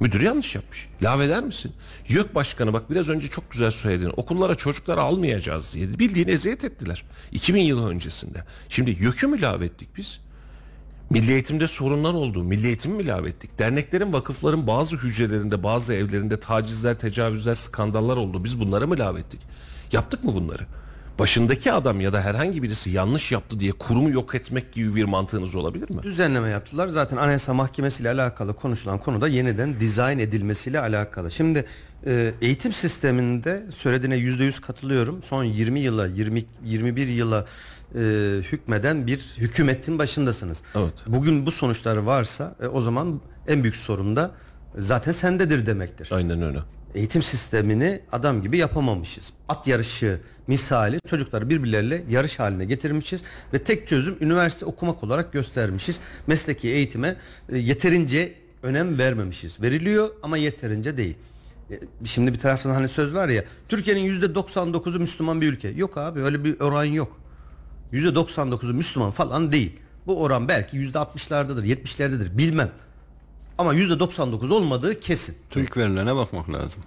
Müdür yanlış yapmış. Lağveder misin? YÖK Başkanı bak biraz önce çok güzel söyledin. Okullara çocukları almayacağız diye. Bildiğin eziyet ettiler. 2000 yıl öncesinde. Şimdi YÖK'ü mü lağvettik biz? Milli eğitimde sorunlar oldu. Milli eğitimi mi lağvettik? Derneklerin, vakıfların bazı hücrelerinde, bazı evlerinde tacizler, tecavüzler, skandallar oldu. Biz bunları mı lağvettik? Yaptık mı bunları? Başındaki adam ya da herhangi birisi yanlış yaptı diye kurumu yok etmek gibi bir mantığınız olabilir mi? Düzenleme yaptılar. Zaten Anayasa Mahkemesi ile alakalı konuşulan konu da yeniden dizayn edilmesiyle alakalı. Şimdi e, eğitim sisteminde söylediğine yüzde yüz katılıyorum. Son 20 yıla, 20 21 yıla e, hükmeden bir hükümetin başındasınız. Evet. Bugün bu sonuçlar varsa e, o zaman en büyük sorun da zaten sendedir demektir. Aynen öyle. Eğitim sistemini adam gibi yapamamışız. At yarışı misali çocukları birbirleriyle yarış haline getirmişiz ve tek çözüm üniversite okumak olarak göstermişiz. Mesleki eğitime e, yeterince önem vermemişiz. Veriliyor ama yeterince değil. E, Şimdi bir taraftan hani söz var ya Türkiye'nin yüzde 99'u Müslüman bir ülke. Yok abi öyle bir oran yok. Yüzde 99'u Müslüman falan değil. Bu oran belki yüzde 60'lardadır 70'lerdedir bilmem. Ama yüzde 99 olmadığı kesin. TÜİK verilerine bakmak lazım.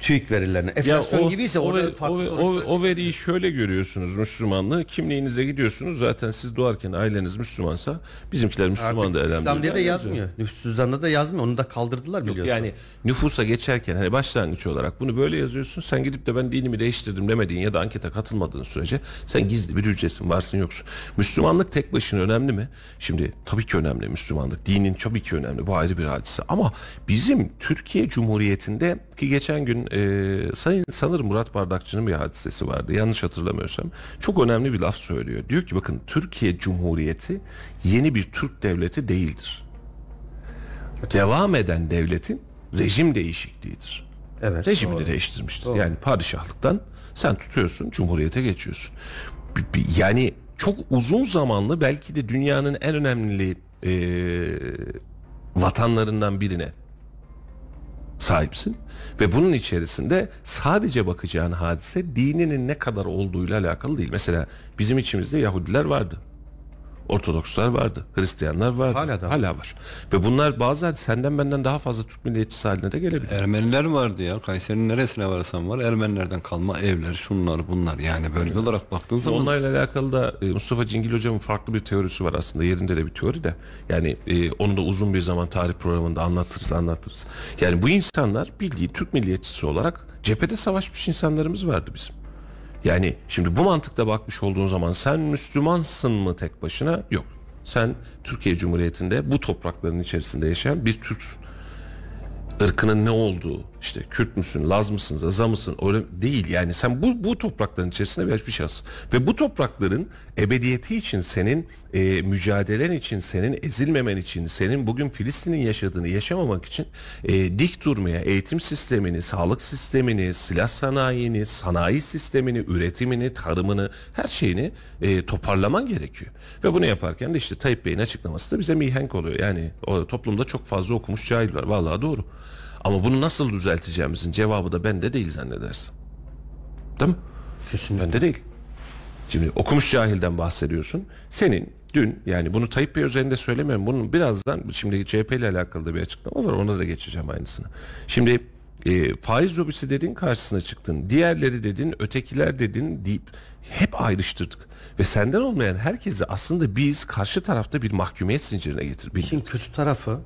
TÜİK verilerine. Enflasyon gibiyse o, orada ver- farklı o, o, o veriyi şöyle görüyorsunuz Müslümanlığı. Kimliğinize gidiyorsunuz. Zaten siz doğarken aileniz Müslümansa bizimkiler Müslüman da elhamdülillah. İslam diye de yazmıyor. Nüfus cüzdanında da yazmıyor. Onu da kaldırdılar Yok, biliyorsun. yani nüfusa geçerken hani başlangıç olarak bunu böyle yazıyorsun. Sen gidip de ben dinimi değiştirdim demediğin ya da ankete katılmadığın sürece sen gizli bir hücresin varsın yoksun. Müslümanlık tek başına önemli mi? Şimdi tabii ki önemli Müslümanlık. Dinin tabii ki önemli. Bu ayrı bir hadise. Ama bizim Türkiye Cumhuriyeti'nde ki geçen gün e, sayın sanırım Murat Bardakçı'nın bir hadisesi vardı. Yanlış hatırlamıyorsam. Çok önemli bir laf söylüyor. Diyor ki bakın Türkiye Cumhuriyeti yeni bir Türk devleti değildir devam eden devletin rejim değişikliğidir. Evet, Rejimini doğru. değiştirmiştir. Yani padişahlıktan sen tutuyorsun, cumhuriyete geçiyorsun. Yani çok uzun zamanlı belki de dünyanın en önemli e, vatanlarından birine sahipsin ve bunun içerisinde sadece bakacağın hadise dininin ne kadar olduğuyla alakalı değil. Mesela bizim içimizde Yahudiler vardı. Ortodokslar vardı, Hristiyanlar vardı. Hala da var. Hala var. Ve bunlar bazen senden benden daha fazla Türk milliyetçisi haline de gelebilir. Ermeniler vardı ya. Kayseri'nin neresine varsan var. Ermenilerden kalma evler, şunlar bunlar. Yani bölge olarak baktığın zaman Onlarla alakalı da e, Mustafa Cingil hocamın farklı bir teorisi var aslında yerinde de bir teori de yani e, onu da uzun bir zaman tarih programında anlatırız anlatırız. Yani bu insanlar bildiği Türk milliyetçisi olarak cephede savaşmış insanlarımız vardı bizim. Yani şimdi bu mantıkta bakmış olduğun zaman sen Müslümansın mı tek başına? Yok. Sen Türkiye Cumhuriyeti'nde bu toprakların içerisinde yaşayan bir Türk ırkının ne olduğu işte Kürt müsün, Laz mısın, Zaza mısın öyle değil yani sen bu bu toprakların içerisinde bir bir şahıs ve bu toprakların ebediyeti için senin e, mücadelen için senin ezilmemen için senin bugün Filistin'in yaşadığını yaşamamak için e, dik durmaya eğitim sistemini, sağlık sistemini, silah sanayini, sanayi sistemini, üretimini, tarımını her şeyini e, toparlaman gerekiyor. Ve bunu yaparken de işte Tayyip Bey'in açıklaması da bize mihenk oluyor. Yani o toplumda çok fazla okumuş cahil var. Vallahi doğru. Ama bunu nasıl düzelteceğimizin cevabı da bende değil zannedersin. Değil mi? Kesinlikle. Bende değil. Şimdi okumuş cahilden bahsediyorsun. Senin dün yani bunu Tayyip Bey üzerinde söylemiyorum. Bunun birazdan şimdi CHP ile alakalı da bir açıklama var. Ona da geçeceğim aynısını. Şimdi e, faiz lobisi dedin karşısına çıktın. Diğerleri dedin, ötekiler dedin deyip hep ayrıştırdık. Ve senden olmayan herkesi aslında biz karşı tarafta bir mahkumiyet zincirine getirdik. İşin kötü tarafı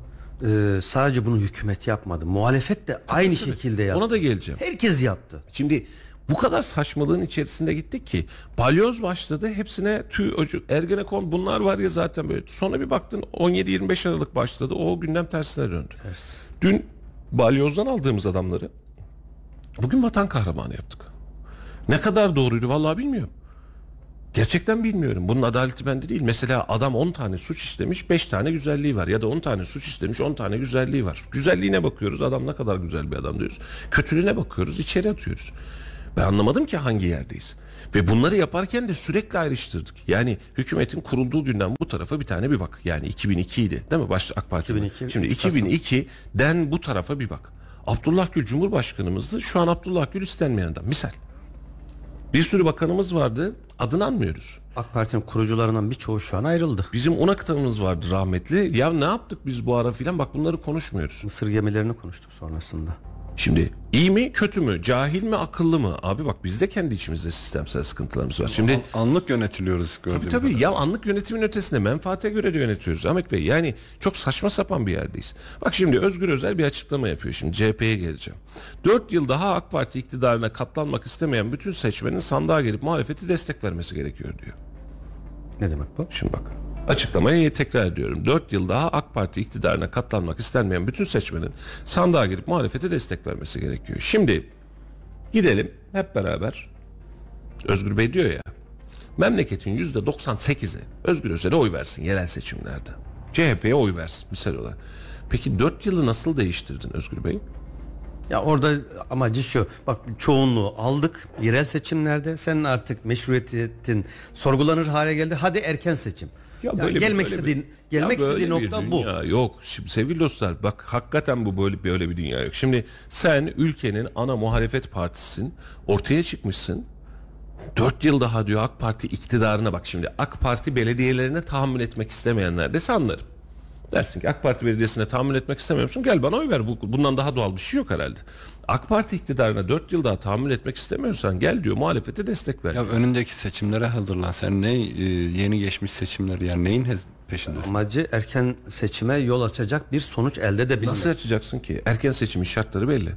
e, sadece bunu hükümet yapmadı. Muhalefet de aynı şekilde yaptı. Ona da geleceğim. Herkes yaptı. Şimdi bu kadar saçmalığın içerisinde gittik ki balyoz başladı hepsine tüy öcü Ergenekon bunlar var ya zaten böyle. Sonra bir baktın 17-25 Aralık başladı o gündem tersine döndü. Dün balyozdan aldığımız adamları bugün vatan kahramanı yaptık. Ne kadar doğruydu vallahi bilmiyorum. Gerçekten bilmiyorum. Bunun adaleti bende değil. Mesela adam 10 tane suç işlemiş 5 tane güzelliği var. Ya da 10 tane suç işlemiş 10 tane güzelliği var. Güzelliğine bakıyoruz adam ne kadar güzel bir adam diyoruz. Kötülüğüne bakıyoruz içeri atıyoruz. Ben anlamadım ki hangi yerdeyiz. Ve bunları yaparken de sürekli ayrıştırdık. Yani hükümetin kurulduğu günden bu tarafa bir tane bir bak. Yani 2002 idi değil mi? Başta AK Parti. 2002, Şimdi üç Kasım. 2002'den bu tarafa bir bak. Abdullah Gül Cumhurbaşkanımızdı. Şu an Abdullah Gül istenmeyen adam. Misal. Bir sürü bakanımız vardı. Adını anmıyoruz. AK Parti'nin kurucularından birçoğu şu an ayrıldı. Bizim ona kıtamız vardı rahmetli. Ya ne yaptık biz bu ara filan bak bunları konuşmuyoruz. Mısır gemilerini konuştuk sonrasında. Şimdi iyi mi kötü mü cahil mi akıllı mı? Abi bak biz de kendi içimizde sistemsel sıkıntılarımız var. Şimdi Anlık yönetiliyoruz gördüğüm Tabii tabii kadar. ya anlık yönetimin ötesinde menfaate göre de yönetiyoruz Ahmet Bey. Yani çok saçma sapan bir yerdeyiz. Bak şimdi Özgür Özel bir açıklama yapıyor şimdi CHP'ye geleceğim. 4 yıl daha AK Parti iktidarına katlanmak istemeyen bütün seçmenin sandığa gelip muhalefeti destek vermesi gerekiyor diyor. Ne demek bu? Şimdi bak açıklamayı tekrar ediyorum. 4 yıl daha AK Parti iktidarına katlanmak istenmeyen bütün seçmenin sandığa girip muhalefete destek vermesi gerekiyor. Şimdi gidelim hep beraber Özgür Bey diyor ya memleketin %98'i Özgür Özel'e oy versin yerel seçimlerde. CHP'ye oy versin misal olarak. Peki 4 yılı nasıl değiştirdin Özgür Bey? Ya orada amacı şu. Bak çoğunluğu aldık yerel seçimlerde. Senin artık meşruiyetin sorgulanır hale geldi. Hadi erken seçim. Ya böyle bir- gelmek böyle istediğin bir- gelmek Ya böyle istediğin bir nokta bu. Yok. Şimdi sevgili dostlar bak hakikaten bu böyle böyle bir dünya yok. Şimdi sen ülkenin ana muhalefet partisisin. Ortaya çıkmışsın. 4 yıl daha diyor AK Parti iktidarına bak şimdi AK Parti belediyelerine tahammül etmek istemeyenler de anlarım. Dersin ki AK Parti belediyesine tahammül etmek istemiyor musun? Gel bana oy ver. Bu, bundan daha doğal bir şey yok herhalde. AK Parti iktidarına 4 yıl daha tahammül etmek istemiyorsan gel diyor muhalefete destek ver. Ya önündeki seçimlere hazırlan. Sen ne e, yeni geçmiş seçimler yani neyin peşindesin? Amacı erken seçime yol açacak bir sonuç elde edebilmek. Nasıl açacaksın ki? Erken seçimin şartları belli.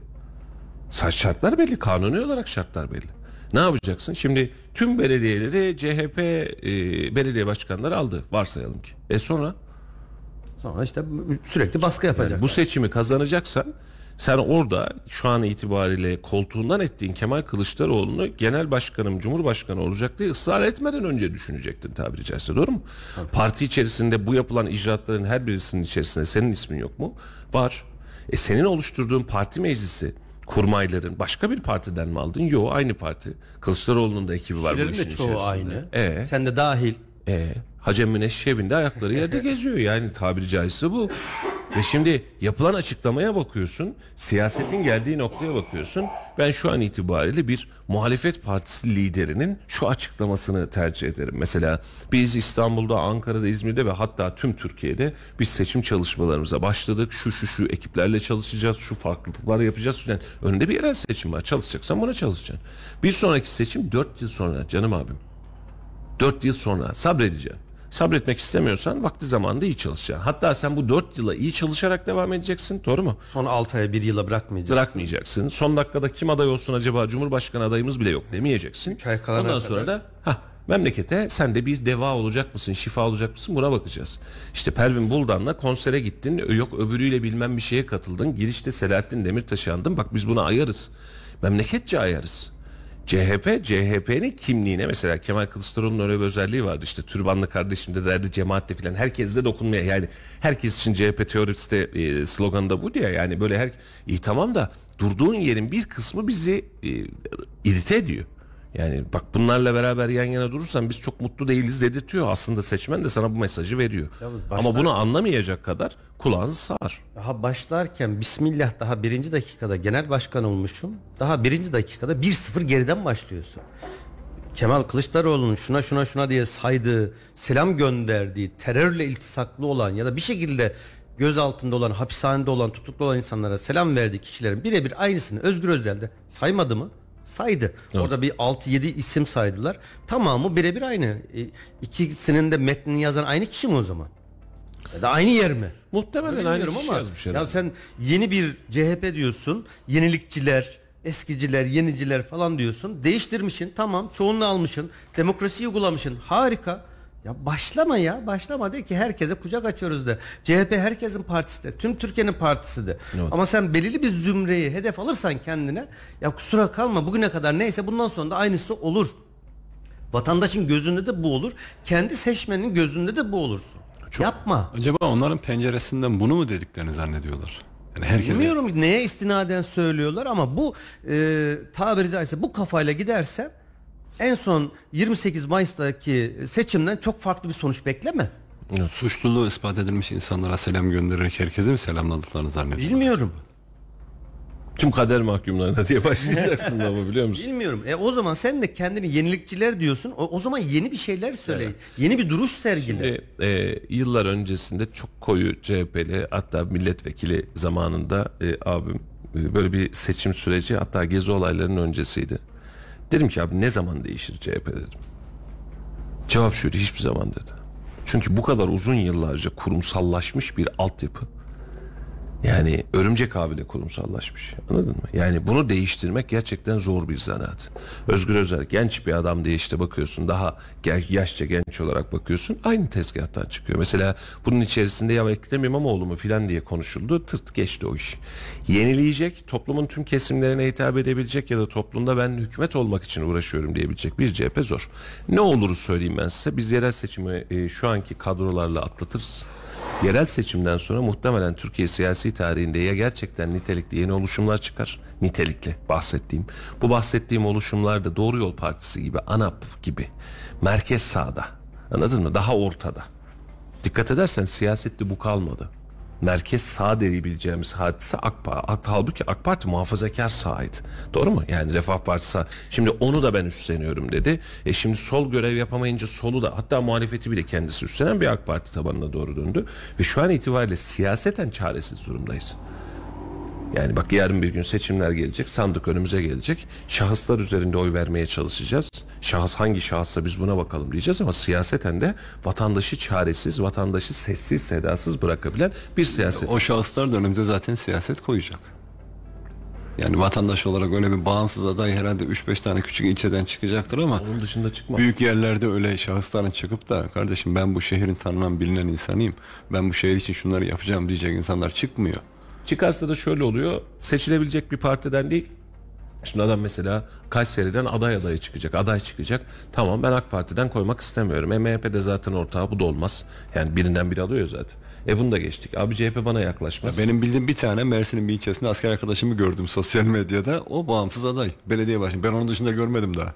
Şartlar belli. Kanuni olarak şartlar belli. Ne yapacaksın? Şimdi tüm belediyeleri CHP e, belediye başkanları aldı. Varsayalım ki. E sonra? Sonra işte sürekli baskı yapacak. Yani bu seçimi kazanacaksan sen orada şu an itibariyle koltuğundan ettiğin Kemal Kılıçdaroğlu'nu genel başkanım, cumhurbaşkanı olacak diye ısrar etmeden önce düşünecektin tabiri caizse doğru mu? Parti içerisinde bu yapılan icraatların her birisinin içerisinde senin ismin yok mu? Var. E senin oluşturduğun parti meclisi kurmayların başka bir partiden mi aldın? Yok aynı parti. Kılıçdaroğlu'nun da ekibi var bu Kişilerin işin de çoğu içerisinde. aynı. E, Sen de dahil. E, Hacem Müneşşebinde ayakları yerde geziyor yani tabiri caizse bu. Ve şimdi yapılan açıklamaya bakıyorsun, siyasetin geldiği noktaya bakıyorsun. Ben şu an itibariyle bir muhalefet partisi liderinin şu açıklamasını tercih ederim. Mesela biz İstanbul'da, Ankara'da, İzmir'de ve hatta tüm Türkiye'de biz seçim çalışmalarımıza başladık. Şu şu şu ekiplerle çalışacağız, şu farklılıklar yapacağız filan. Önünde bir yerel seçim var. Çalışacaksan buna çalışacaksın. Bir sonraki seçim 4 yıl sonra canım abim. 4 yıl sonra sabredeceğim. Sabretmek istemiyorsan vakti zamanında iyi çalışacaksın. Hatta sen bu 4 yıla iyi çalışarak devam edeceksin. Doğru mu? Son 6 aya 1 yıla bırakmayacağız. Bırakmayacaksın. Son dakikada kim aday olsun acaba Cumhurbaşkanı adayımız bile yok demeyeceksin. Üç ay kalana Ondan kadar. sonra da ha memlekete sen de bir deva olacak mısın, şifa olacak mısın buna bakacağız. İşte Pervin Buldan'la konsere gittin, yok öbürüyle bilmem bir şeye katıldın. Girişte Selahattin Demirtaş'ı andın. Bak biz buna ayarız. Memleketçe ayarız. CHP, CHP'nin kimliğine mesela Kemal Kılıçdaroğlu'nun öyle bir özelliği vardı işte türbanlı kardeşim de derdi cemaatte filan herkes de dokunmaya yani herkes için CHP teorisi de e, sloganı da bu diye yani böyle her iyi tamam da durduğun yerin bir kısmı bizi e, irite ediyor. Yani bak bunlarla beraber yan yana durursan biz çok mutlu değiliz dedirtiyor. Aslında seçmen de sana bu mesajı veriyor. Başlar- Ama bunu anlamayacak kadar kulağını sağır. Daha başlarken Bismillah daha birinci dakikada genel başkan olmuşum. Daha birinci dakikada 1-0 geriden başlıyorsun. Kemal Kılıçdaroğlu'nun şuna şuna şuna diye saydığı, selam gönderdiği, terörle iltisaklı olan ya da bir şekilde göz altında olan, hapishanede olan, tutuklu olan insanlara selam verdiği kişilerin birebir aynısını Özgür Özel de saymadı mı? Saydı. Orada bir 6-7 isim saydılar. Tamamı birebir aynı. E, İkisinin de metnini yazan aynı kişi mi o zaman? Ya da aynı yer mi? Muhtemelen aynı kişi ama yazmış ya herhalde. sen yeni bir CHP diyorsun. Yenilikçiler, eskiciler, yeniciler falan diyorsun. Değiştirmişsin. Tamam. Çoğunluğu almışsın. Demokrasiyi uygulamışsın. Harika. Ya başlama ya. Başlama de ki herkese kucak açıyoruz de. CHP herkesin partisi de. Tüm Türkiye'nin partisi de. Evet. Ama sen belirli bir zümreyi hedef alırsan kendine ya kusura kalma bugüne kadar neyse bundan sonra da aynısı olur. Vatandaşın gözünde de bu olur. Kendi seçmenin gözünde de bu olursun. Yapma. Acaba onların penceresinden bunu mu dediklerini zannediyorlar? Yani herkese Bilmiyorum neye istinaden söylüyorlar ama bu e, tabiri caizse bu kafayla gidersen en son 28 Mayıs'taki seçimden çok farklı bir sonuç bekleme. suçluluğu ispat edilmiş insanlara selam göndererek herkese mi selamladıklarını zannediyorlar? Bilmiyorum. Tüm kader mahkumlarına diye başlayacaksın ama biliyor musun? Bilmiyorum. E o zaman sen de kendini yenilikçiler diyorsun. O, o zaman yeni bir şeyler söyle. Yeni bir duruş sergile. Şimdi, e, yıllar öncesinde çok koyu CHP'li hatta milletvekili zamanında e, abim e, böyle bir seçim süreci hatta gezi olaylarının öncesiydi. Dedim ki abi ne zaman değişir CHP dedim. Cevap şuydu hiçbir zaman dedi. Çünkü bu kadar uzun yıllarca kurumsallaşmış bir altyapı yani örümcek abiyle kurumsallaşmış. Anladın mı? Yani bunu değiştirmek gerçekten zor bir zanaat. Özgür Özel genç bir adam diye işte bakıyorsun. Daha yaşça genç olarak bakıyorsun. Aynı tezgahtan çıkıyor. Mesela bunun içerisinde ya Ekrem İmamoğlu mu filan diye konuşuldu. Tırt geçti o iş. Yenileyecek, toplumun tüm kesimlerine hitap edebilecek ya da toplumda ben hükümet olmak için uğraşıyorum diyebilecek bir CHP zor. Ne olur söyleyeyim ben size. Biz yerel seçimi e, şu anki kadrolarla atlatırız. Yerel seçimden sonra muhtemelen Türkiye siyasi tarihinde ya gerçekten nitelikli yeni oluşumlar çıkar. Nitelikli bahsettiğim. Bu bahsettiğim oluşumlar da Doğru Yol Partisi gibi, ANAP gibi, merkez sağda. Anladın mı? Daha ortada. Dikkat edersen siyasette bu kalmadı. Merkez sağ diyebileceğimiz hadise AK Parti. Halbuki AK Parti muhafazakar sağydı. Doğru mu? Yani Refah Partisi sağ. Şimdi onu da ben üstleniyorum dedi. E şimdi sol görev yapamayınca solu da hatta muhalefeti bile kendisi üstlenen bir AK Parti tabanına doğru döndü. Ve şu an itibariyle siyaseten çaresiz durumdayız. Yani bak yarın bir gün seçimler gelecek, sandık önümüze gelecek. Şahıslar üzerinde oy vermeye çalışacağız. Şahıs hangi şahıssa biz buna bakalım diyeceğiz ama siyaseten de vatandaşı çaresiz, vatandaşı sessiz sedasız bırakabilen bir siyaset. O şahıslar da önümüze zaten siyaset koyacak. Yani vatandaş olarak öyle bir bağımsız aday herhalde 3-5 tane küçük ilçeden çıkacaktır ama Onun dışında çıkmaz. büyük yerlerde öyle şahısların çıkıp da kardeşim ben bu şehrin tanınan bilinen insanıyım. Ben bu şehir için şunları yapacağım diyecek insanlar çıkmıyor. Çıkarsa da şöyle oluyor. Seçilebilecek bir partiden değil. Şimdi adam mesela Kayseri'den aday adayı çıkacak. Aday çıkacak. Tamam ben AK Parti'den koymak istemiyorum. E MHP'de zaten ortağı bu da olmaz. Yani birinden biri alıyor zaten. E bunu da geçtik. Abi CHP bana yaklaşmaz. Benim bildiğim bir tane Mersin'in bir ilçesinde asker arkadaşımı gördüm sosyal medyada. O bağımsız aday. Belediye başkanı. Ben onun dışında görmedim daha.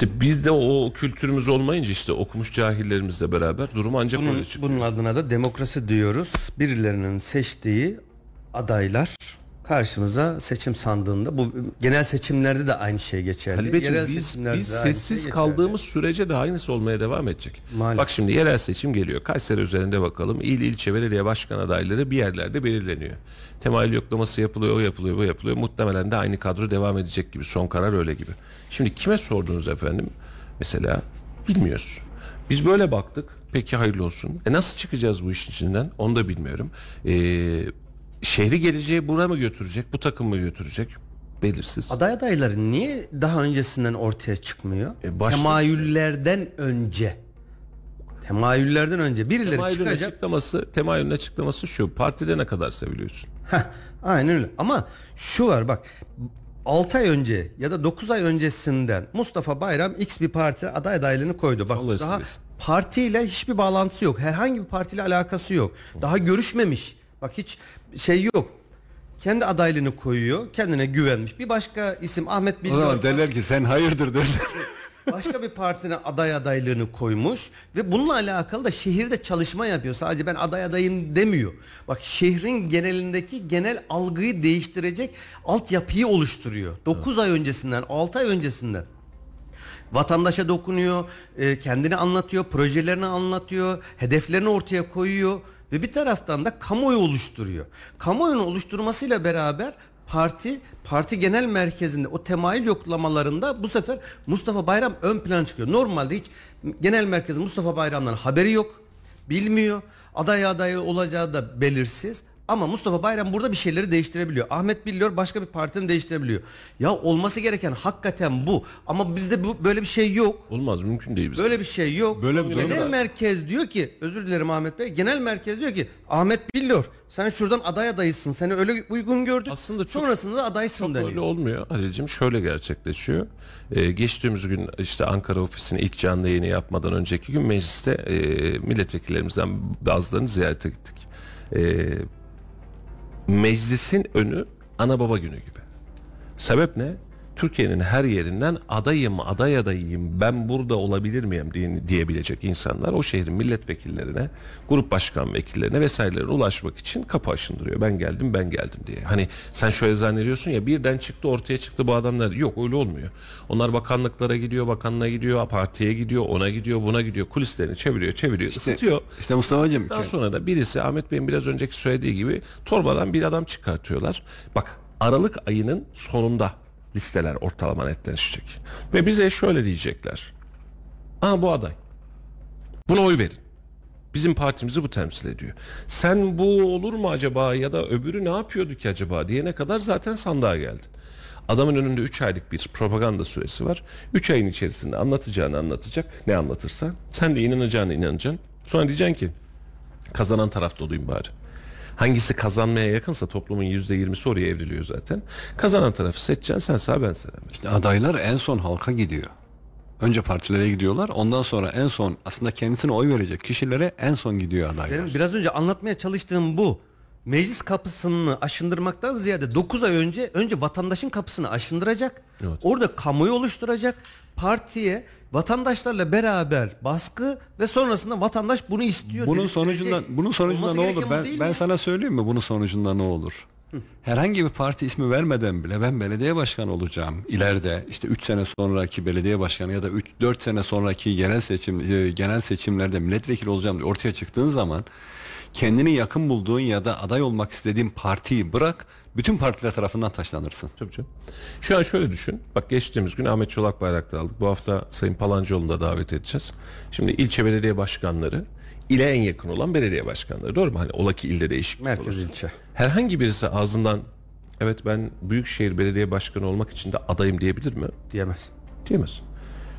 İşte bizde o kültürümüz olmayınca işte okumuş cahillerimizle beraber durum ancak Bunun, öyle çıkıyor. bunun adına da demokrasi diyoruz. Birilerinin seçtiği adaylar karşımıza seçim sandığında bu genel seçimlerde de aynı şey geçerli. Halbuki Yerel biz, seçimlerde biz aynı sessiz şey kaldığımız sürece de aynısı olmaya devam edecek. Maalesef. Bak şimdi yerel seçim geliyor. Kayseri üzerinde bakalım. İl ilçe belediye başkan adayları bir yerlerde belirleniyor. Temayül yoklaması yapılıyor, o yapılıyor, bu yapılıyor. Muhtemelen de aynı kadro devam edecek gibi. Son karar öyle gibi. Şimdi kime sordunuz efendim? Mesela bilmiyoruz. Biz böyle baktık. Peki hayırlı olsun. E nasıl çıkacağız bu işin içinden? Onu da bilmiyorum. E, şehri geleceği bura mı götürecek? Bu takım mı götürecek? Belirsiz. Aday adayları niye daha öncesinden ortaya çıkmıyor? E, başka- Temayüllerden önce. Temayüllerden önce birileri Temayülün çıkacak. açıklaması, temayülün açıklaması şu. Partide ne kadar seviliyorsun? Heh, aynen öyle. Ama şu var bak 6 ay önce ya da 9 ay öncesinden Mustafa Bayram X bir parti aday adaylığını koydu. Bak Allah daha partiyle hiçbir bağlantısı yok. Herhangi bir partiyle alakası yok. Daha görüşmemiş. Bak hiç şey yok. Kendi adaylığını koyuyor. Kendine güvenmiş. Bir başka isim Ahmet O zaman derler ki sen hayırdır derler. başka bir partinin aday adaylığını koymuş ve bununla alakalı da şehirde çalışma yapıyor. Sadece ben aday adayım demiyor. Bak şehrin genelindeki genel algıyı değiştirecek altyapıyı oluşturuyor. 9 ay öncesinden, 6 ay öncesinden. Vatandaşa dokunuyor, e, kendini anlatıyor, projelerini anlatıyor, hedeflerini ortaya koyuyor ve bir taraftan da kamuoyu oluşturuyor. Kamuoyunu oluşturmasıyla beraber parti parti genel merkezinde o temayül yoklamalarında bu sefer Mustafa Bayram ön plan çıkıyor. Normalde hiç genel merkezin Mustafa Bayram'dan haberi yok. Bilmiyor. Aday adayı olacağı da belirsiz. Ama Mustafa Bayram burada bir şeyleri değiştirebiliyor. Ahmet Billur başka bir partinin değiştirebiliyor. Ya olması gereken hakikaten bu. Ama bizde bu böyle bir şey yok. Olmaz mümkün değil. Bizim. Böyle bir şey yok. Böyle bir genel var. merkez diyor ki özür dilerim Ahmet Bey. Genel merkez diyor ki Ahmet Billur sen şuradan aday adayısın. Seni öyle uygun gördük. Aslında çok- Sonrasında da adaysın Çok deniyor. öyle olmuyor Halil'cim. Şöyle gerçekleşiyor. Ee, geçtiğimiz gün işte Ankara ofisini ilk canlı yayını yapmadan önceki gün mecliste e, milletvekillerimizden bazılarını ziyarete gittik. E, meclisin önü ana baba günü gibi. Sebep ne? Türkiye'nin her yerinden adayım, aday adayıyım, ben burada olabilir miyim diye, diyebilecek insanlar o şehrin milletvekillerine, grup başkan vekillerine vesairelerine ulaşmak için kapı aşındırıyor. Ben geldim, ben geldim diye. Hani sen şöyle zannediyorsun ya birden çıktı ortaya çıktı bu adamlar. Yok öyle olmuyor. Onlar bakanlıklara gidiyor, bakanlığa gidiyor, partiye gidiyor, ona gidiyor, buna gidiyor. Kulislerini çeviriyor, çeviriyor, ısıtıyor. işte Mustafa'cığım Daha sonra da birisi Ahmet Bey'in biraz önceki söylediği gibi torbadan bir adam çıkartıyorlar. Bak Aralık ayının sonunda listeler ortalama netleşecek. Ve bize şöyle diyecekler. Aa bu aday. Buna oy verin. Bizim partimizi bu temsil ediyor. Sen bu olur mu acaba ya da öbürü ne yapıyordu ki acaba diyene kadar zaten sandığa geldin. Adamın önünde 3 aylık bir propaganda süresi var. 3 ayın içerisinde anlatacağını anlatacak. Ne anlatırsa. Sen de inanacağını inanacaksın. Sonra diyeceksin ki kazanan tarafta olayım bari. Hangisi kazanmaya yakınsa toplumun %20'si oraya evriliyor zaten. Kazanan tarafı seçeceksin sen sağ ben sağ. İşte adaylar en son halka gidiyor. Önce partilere gidiyorlar. Ondan sonra en son aslında kendisine oy verecek kişilere en son gidiyor adaylar. Benim biraz önce anlatmaya çalıştığım bu. Meclis kapısını aşındırmaktan ziyade 9 ay önce önce vatandaşın kapısını aşındıracak. Evet. Orada kamuoyu oluşturacak. Partiye vatandaşlarla beraber baskı ve sonrasında vatandaş bunu istiyor. Bunun sonucunda bunun sonucunda ne olur? Ben ben mi? sana söyleyeyim mi bunun sonucunda ne olur? Herhangi bir parti ismi vermeden bile ben belediye başkanı olacağım. İleride işte 3 sene sonraki belediye başkanı ya da 3 4 sene sonraki genel seçim e, genel seçimlerde milletvekili olacağım diye ortaya çıktığın zaman kendini yakın bulduğun ya da aday olmak istediğin partiyi bırak bütün partiler tarafından taşlanırsın. Tabii canım. Şu an şöyle düşün. Bak geçtiğimiz gün Ahmet Çolak Bayraktar aldık. Bu hafta Sayın Palancıoğlu'nu da davet edeceğiz. Şimdi ilçe belediye başkanları ile en yakın olan belediye başkanları. Doğru mu? Hani ola ki ilde değişiklik Merkez olursa. ilçe. Herhangi birisi ağzından evet ben Büyükşehir Belediye Başkanı olmak için de adayım diyebilir mi? diyemez. Diyemez.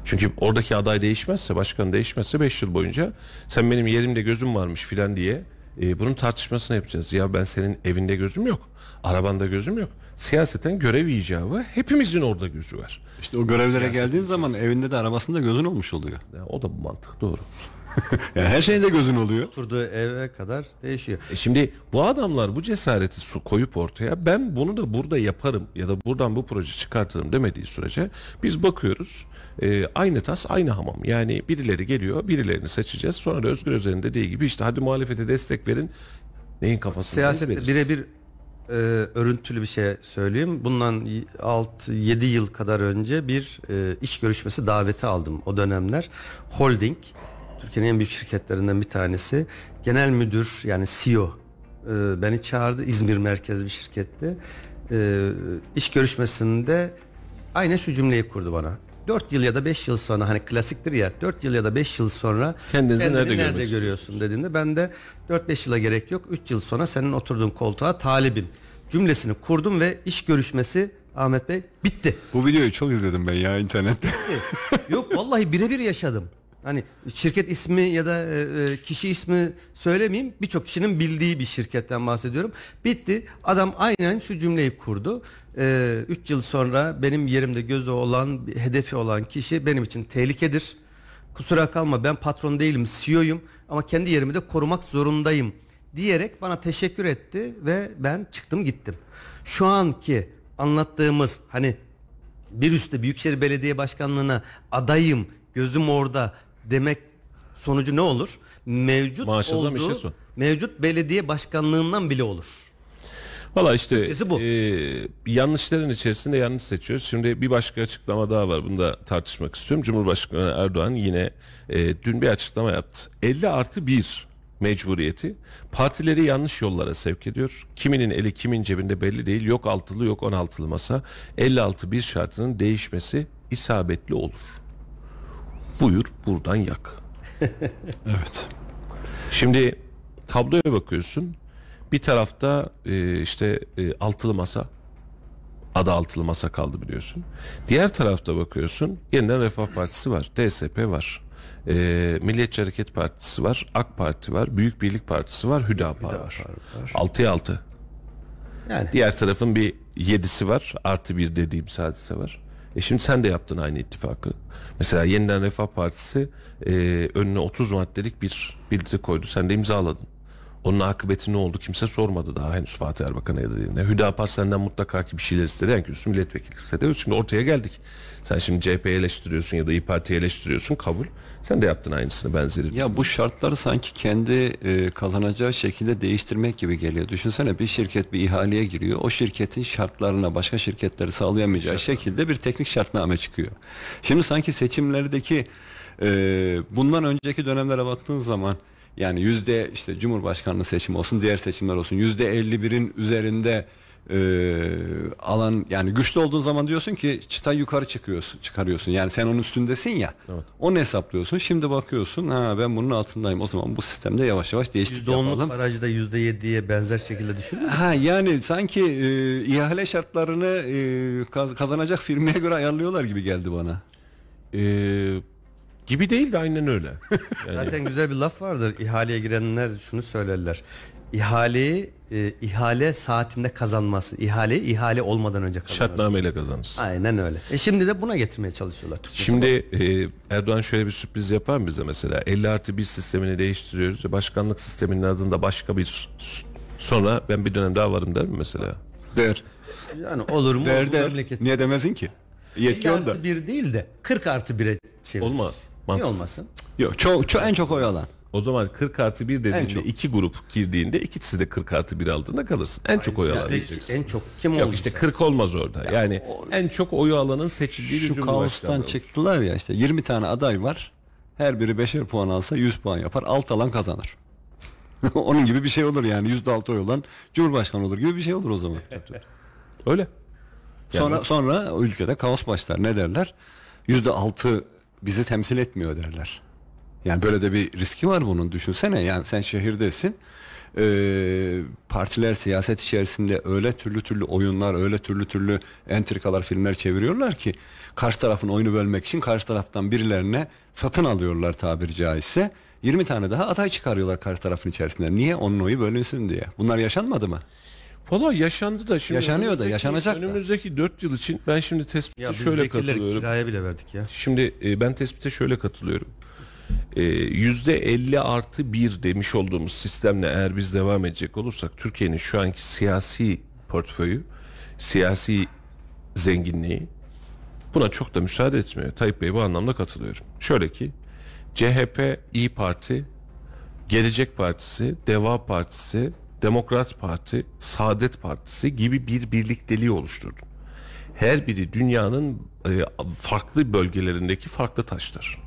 Çünkü oradaki aday değişmezse, başkan değişmezse 5 yıl boyunca sen benim yerimde gözüm varmış filan diye e, bunun tartışmasını yapacağız. Ya ben senin evinde gözüm yok, arabanda gözüm yok. Siyaseten görev icabı hepimizin orada gözü var. İşte o görevlere geldiğin zaman evinde de arabasında gözün olmuş oluyor. Ya, o da bu mantık doğru. Yani her şeyinde gözün oluyor. Oturduğu eve kadar değişiyor. E şimdi bu adamlar bu cesareti su koyup ortaya ben bunu da burada yaparım ya da buradan bu proje çıkartırım demediği sürece biz bakıyoruz e, aynı tas aynı hamam. Yani birileri geliyor birilerini seçeceğiz sonra da Özgür Özel'in dediği gibi işte hadi muhalefete destek verin neyin kafasında Siyasette birebir e, örüntülü bir şey söyleyeyim. Bundan 6-7 yıl kadar önce bir e, iş görüşmesi daveti aldım o dönemler. Holding, Türkiye'nin en büyük şirketlerinden bir tanesi. Genel müdür yani CEO e, beni çağırdı. İzmir merkezli bir şirkette. E, iş görüşmesinde aynen şu cümleyi kurdu bana. 4 yıl ya da 5 yıl sonra hani klasiktir ya 4 yıl ya da 5 yıl sonra Kendinizi kendini nerede nerede görüyorsun dediğinde ben de 4-5 yıla gerek yok 3 yıl sonra senin oturduğun koltuğa talibim cümlesini kurdum ve iş görüşmesi Ahmet Bey bitti. Bu videoyu çok izledim ben ya internette. Yok vallahi birebir yaşadım. Hani şirket ismi ya da e, e, kişi ismi söylemeyeyim. Birçok kişinin bildiği bir şirketten bahsediyorum. Bitti. Adam aynen şu cümleyi kurdu. 3 yıl sonra benim yerimde gözü olan, hedefi olan kişi benim için tehlikedir. Kusura kalma ben patron değilim, CEO'yum ama kendi yerimi de korumak zorundayım diyerek bana teşekkür etti ve ben çıktım gittim. Şu anki anlattığımız hani bir üstte Büyükşehir Belediye Başkanlığı'na adayım, gözüm orada demek sonucu ne olur? Mevcut Maaşa zam, olduğu, işe son. mevcut belediye başkanlığından bile olur. Valla işte bu. e, yanlışların içerisinde yanlış seçiyoruz. Şimdi bir başka açıklama daha var. Bunu da tartışmak istiyorum. Cumhurbaşkanı Erdoğan yine e, dün bir açıklama yaptı. 50 artı 1 mecburiyeti partileri yanlış yollara sevk ediyor. Kiminin eli kimin cebinde belli değil. Yok altılı yok 16'lı masa. 56 bir şartının değişmesi isabetli olur. Buyur buradan yak. evet. Şimdi tabloya bakıyorsun. Bir tarafta e, işte e, altılı masa. Adı altılı masa kaldı biliyorsun. Diğer tarafta bakıyorsun. Yeniden Refah Partisi var. DSP var. E, Milliyetçi Hareket Partisi var. AK Parti var. Büyük Birlik Partisi var. Hüdapar var. 6'ya 6. Yani Diğer tarafın bir yedisi var. Artı bir dediğim hadise var. E şimdi sen de yaptın aynı ittifakı. Mesela Yeniden Refah Partisi e, önüne 30 maddelik bir bildiri koydu. Sen de imzaladın. Onun akıbeti ne oldu kimse sormadı daha henüz Fatih Erbakan'a ya da diğerine. Hüdapar senden mutlaka ki bir şeyler istedi. En kötüsü milletvekili istedi. Şimdi ortaya geldik. Sen şimdi CHP'yi eleştiriyorsun ya da İYİ Parti'yi eleştiriyorsun kabul. Sen de yaptın aynısını benzeri. Ya bu şartları sanki kendi e, kazanacağı şekilde değiştirmek gibi geliyor. Düşünsene bir şirket bir ihaleye giriyor. O şirketin şartlarına başka şirketleri sağlayamayacağı şekilde bir teknik şartname çıkıyor. Şimdi sanki seçimlerdeki e, bundan önceki dönemlere baktığın zaman yani yüzde işte Cumhurbaşkanlığı seçimi olsun diğer seçimler olsun yüzde 51'in üzerinde e, alan yani güçlü olduğun zaman diyorsun ki çıta yukarı çıkıyorsun çıkarıyorsun yani sen onun üstündesin ya onu hesaplıyorsun şimdi bakıyorsun ha ben bunun altındayım o zaman bu sistemde yavaş yavaş değişiklik %10'luk yapalım. barajda %7'ye benzer şekilde düşünün. Ha yani sanki e, ihale şartlarını e, kaz- kazanacak firmaya göre ayarlıyorlar gibi geldi bana. E, gibi değil de aynen öyle. Zaten güzel bir laf vardır. İhaleye girenler şunu söylerler. İhaleyi e, ihale saatinde kazanması. İhaleyi ihale olmadan önce kazanması. Şartnameyle kazanırsın. Aynen öyle. E şimdi de buna getirmeye çalışıyorlar. Türkçesi Şimdi e, Erdoğan şöyle bir sürpriz yapar mı bize mesela 50 artı 1 sistemini değiştiriyoruz ve başkanlık sisteminin adında başka bir sonra ben bir dönem daha varım der mi mesela? Der. Yani olur mu? Der Bu der. memleket- Niye demezin ki? 50 Yetki onda. artı 1 değil de 40 artı 1'e çevir. Olmaz. Niye Mantıksız. olmasın? Yok çok, çok en çok oy alan. O zaman 40 artı 1 En dediğinde iki grup girdiğinde ikisi de 40 artı 1 aldığında kalırsın. En çok oy alan diyeceksin. En çok kim Yok oldu? işte 40 olmaz orada. Yani en çok oyu alanın seçildiği Şu kaostan olur. çıktılar ya işte 20 tane aday var. Her biri 5'er puan alsa 100 puan yapar. Alt alan kazanır. Onun gibi bir şey olur yani %6 oy olan Cumhurbaşkanı olur gibi bir şey olur o zaman. Öyle. Sonra sonra o ülkede kaos başlar. Ne derler? Yüzde altı bizi temsil etmiyor derler. Yani böyle de bir riski var bunun. Düşünsene yani sen şehirdesin. Ee, partiler siyaset içerisinde öyle türlü türlü oyunlar, öyle türlü türlü entrikalar, filmler çeviriyorlar ki karşı tarafın oyunu bölmek için karşı taraftan birilerine satın alıyorlar tabiri caizse. 20 tane daha aday çıkarıyorlar karşı tarafın içerisinde. Niye? Onun oyu bölünsün diye. Bunlar yaşanmadı mı? Valla yaşandı da şimdi Yaşanıyor da, yaşanacak da. Önümüzdeki 4 yıl için ben şimdi tespite Ya biz şöyle vekilleri katılıyorum. kiraya bile verdik ya. Şimdi e, ben tespite şöyle katılıyorum. E, Yüzde 50 artı 1 demiş olduğumuz sistemle eğer biz devam edecek olursak Türkiye'nin şu anki siyasi portföyü, siyasi zenginliği buna çok da müsaade etmiyor. Tayyip Bey bu anlamda katılıyorum. Şöyle ki CHP, İyi Parti, Gelecek Partisi, Deva Partisi, Demokrat Parti, Saadet Partisi gibi bir birlikteliği oluşturdu. Her biri dünyanın e, farklı bölgelerindeki farklı taşlar.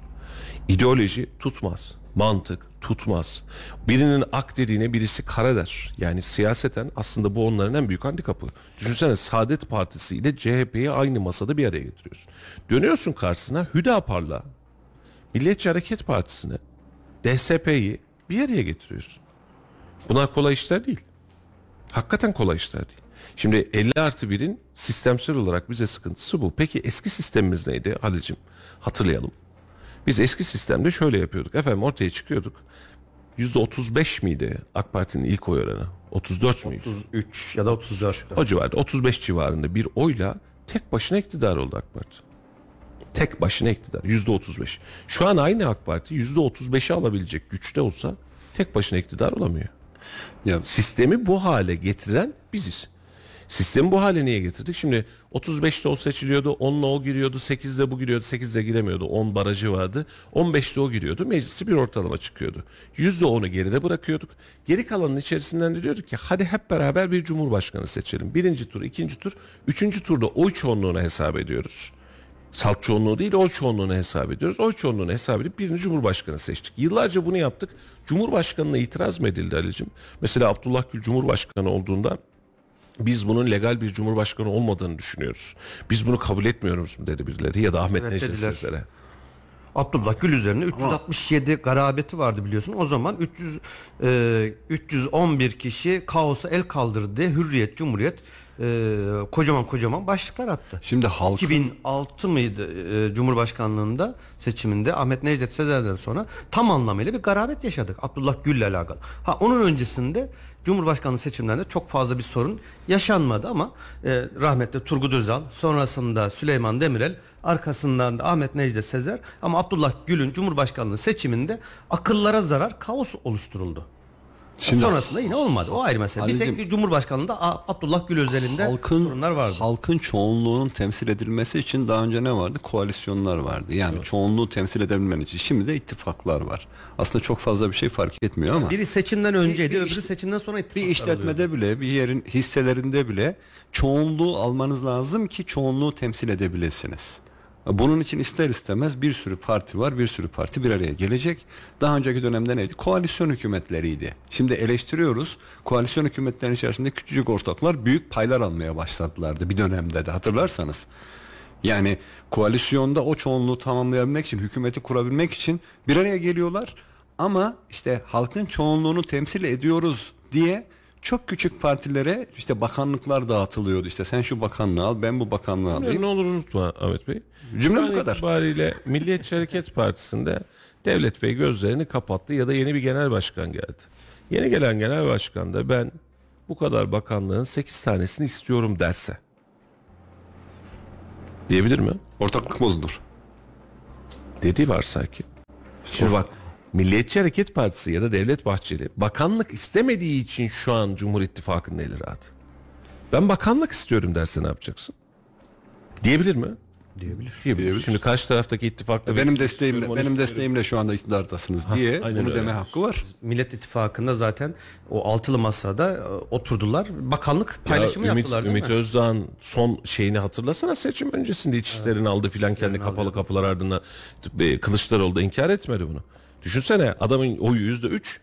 İdeoloji tutmaz. Mantık, tutmaz. Birinin ak dediğine birisi kara der. Yani siyaseten aslında bu onların en büyük handikapı. Düşünsene Saadet Partisi ile CHP'yi aynı masada bir araya getiriyorsun. Dönüyorsun karşısına Hüdapar'la Milliyetçi Hareket Partisi'ne DSP'yi bir araya getiriyorsun. Bunlar kolay işler değil. Hakikaten kolay işler değil. Şimdi 50 artı 1'in sistemsel olarak bize sıkıntısı bu. Peki eski sistemimiz neydi Halil'cim? Hatırlayalım. Biz eski sistemde şöyle yapıyorduk. Efendim ortaya çıkıyorduk. %35 miydi AK Parti'nin ilk oy oranı? 34 müydü? 33 ya da 34. O civarda 35 civarında bir oyla tek başına iktidar oldu AK Parti. Tek başına iktidar yüzde 35. Şu an aynı AK Parti yüzde 35'i alabilecek güçte olsa tek başına iktidar olamıyor. Ya Sistemi bu hale getiren biziz. Sistemi bu hale niye getirdik? Şimdi 35'te o seçiliyordu, 10'la o giriyordu, 8'de bu giriyordu, 8'de giremiyordu. 10 barajı vardı. 15'te o giriyordu. Meclisi bir ortalama çıkıyordu. %10'u geride bırakıyorduk. Geri kalanın içerisinden de diyorduk ki hadi hep beraber bir cumhurbaşkanı seçelim. Birinci tur, ikinci tur, üçüncü turda oy çoğunluğunu hesap ediyoruz. Salt çoğunluğu değil oy çoğunluğunu hesap ediyoruz. Oy çoğunluğunu hesap edip birini cumhurbaşkanı seçtik. Yıllarca bunu yaptık. Cumhurbaşkanına itiraz mı edildi Ali'cim? Mesela Abdullah Gül cumhurbaşkanı olduğunda biz bunun legal bir cumhurbaşkanı olmadığını düşünüyoruz. Biz bunu kabul etmiyoruz mu dedi birileri ya da Ahmet Evet, Necdet. Sezer'e. Abdullah Gül üzerine 367 garabeti vardı biliyorsun. O zaman 300 e, 311 kişi kaosa el kaldırdı diye Hürriyet, Cumhuriyet e, kocaman kocaman başlıklar attı. şimdi halkın 2006 mıydı e, Cumhurbaşkanlığında seçiminde Ahmet Necdet Sezer'den sonra tam anlamıyla bir garabet yaşadık Abdullah Gül'le alakalı. Ha onun öncesinde Cumhurbaşkanlığı seçimlerinde çok fazla bir sorun yaşanmadı ama e, rahmetli Turgut Özal sonrasında Süleyman Demirel arkasından da Ahmet Necdet Sezer ama Abdullah Gül'ün Cumhurbaşkanlığı seçiminde akıllara zarar kaos oluşturuldu. Şimdi Sonrasında yine olmadı. O ayrı mesele. Bir tek bir Cumhurbaşkanlığında Abdullah Gül özelinde halkın sorunlar vardı. halkın çoğunluğunun temsil edilmesi için daha önce ne vardı? Koalisyonlar vardı. Yani çoğunluğu temsil edebilmen için. Şimdi de ittifaklar var. Aslında çok fazla bir şey fark etmiyor ama Biri seçimden önceydi, bir öbürü iş- seçimden sonra bir ittifaklar işletmede bile, bir yerin hisselerinde bile çoğunluğu almanız lazım ki çoğunluğu temsil edebilirsiniz. Bunun için ister istemez bir sürü parti var, bir sürü parti bir araya gelecek. Daha önceki dönemde neydi? Koalisyon hükümetleriydi. Şimdi eleştiriyoruz. Koalisyon hükümetlerinin içerisinde küçücük ortaklar büyük paylar almaya başladılardı bir dönemde de hatırlarsanız. Yani koalisyonda o çoğunluğu tamamlayabilmek için, hükümeti kurabilmek için bir araya geliyorlar. Ama işte halkın çoğunluğunu temsil ediyoruz diye çok küçük partilere işte bakanlıklar dağıtılıyordu. İşte sen şu bakanlığı al, ben bu bakanlığı alayım. Ne olur unutma Ahmet Bey. Cümle Şu bu kadar. itibariyle Milliyetçi Hareket Partisi'nde Devlet Bey gözlerini kapattı ya da yeni bir genel başkan geldi. Yeni gelen genel başkan da ben bu kadar bakanlığın 8 tanesini istiyorum derse. Diyebilir mi? Ortaklık bozulur. Dedi varsay ki. Şimdi bak Milliyetçi Hareket Partisi ya da Devlet Bahçeli bakanlık istemediği için şu an Cumhur İttifakı'nın eli rahat. Ben bakanlık istiyorum derse ne yapacaksın? Diyebilir mi? Diyebilir. Diyebilir. Şimdi karşı taraftaki ittifakta Benim desteğimle, benim istiyorum. desteğimle şu anda iktidardasınız diye aynen bunu öyle. deme hakkı var. Millet İttifakı'nda zaten o altılı masada e, oturdular. Bakanlık paylaşımı ya Ümit, yaptılar değil Ümit mi? Özdağ'ın son şeyini hatırlasana seçim öncesinde İçişlerini aldı filan kendi kapalı kapılar ardından e, Kılıçdaroğlu da inkar etmedi bunu. Düşünsene adamın oyu yüzde üç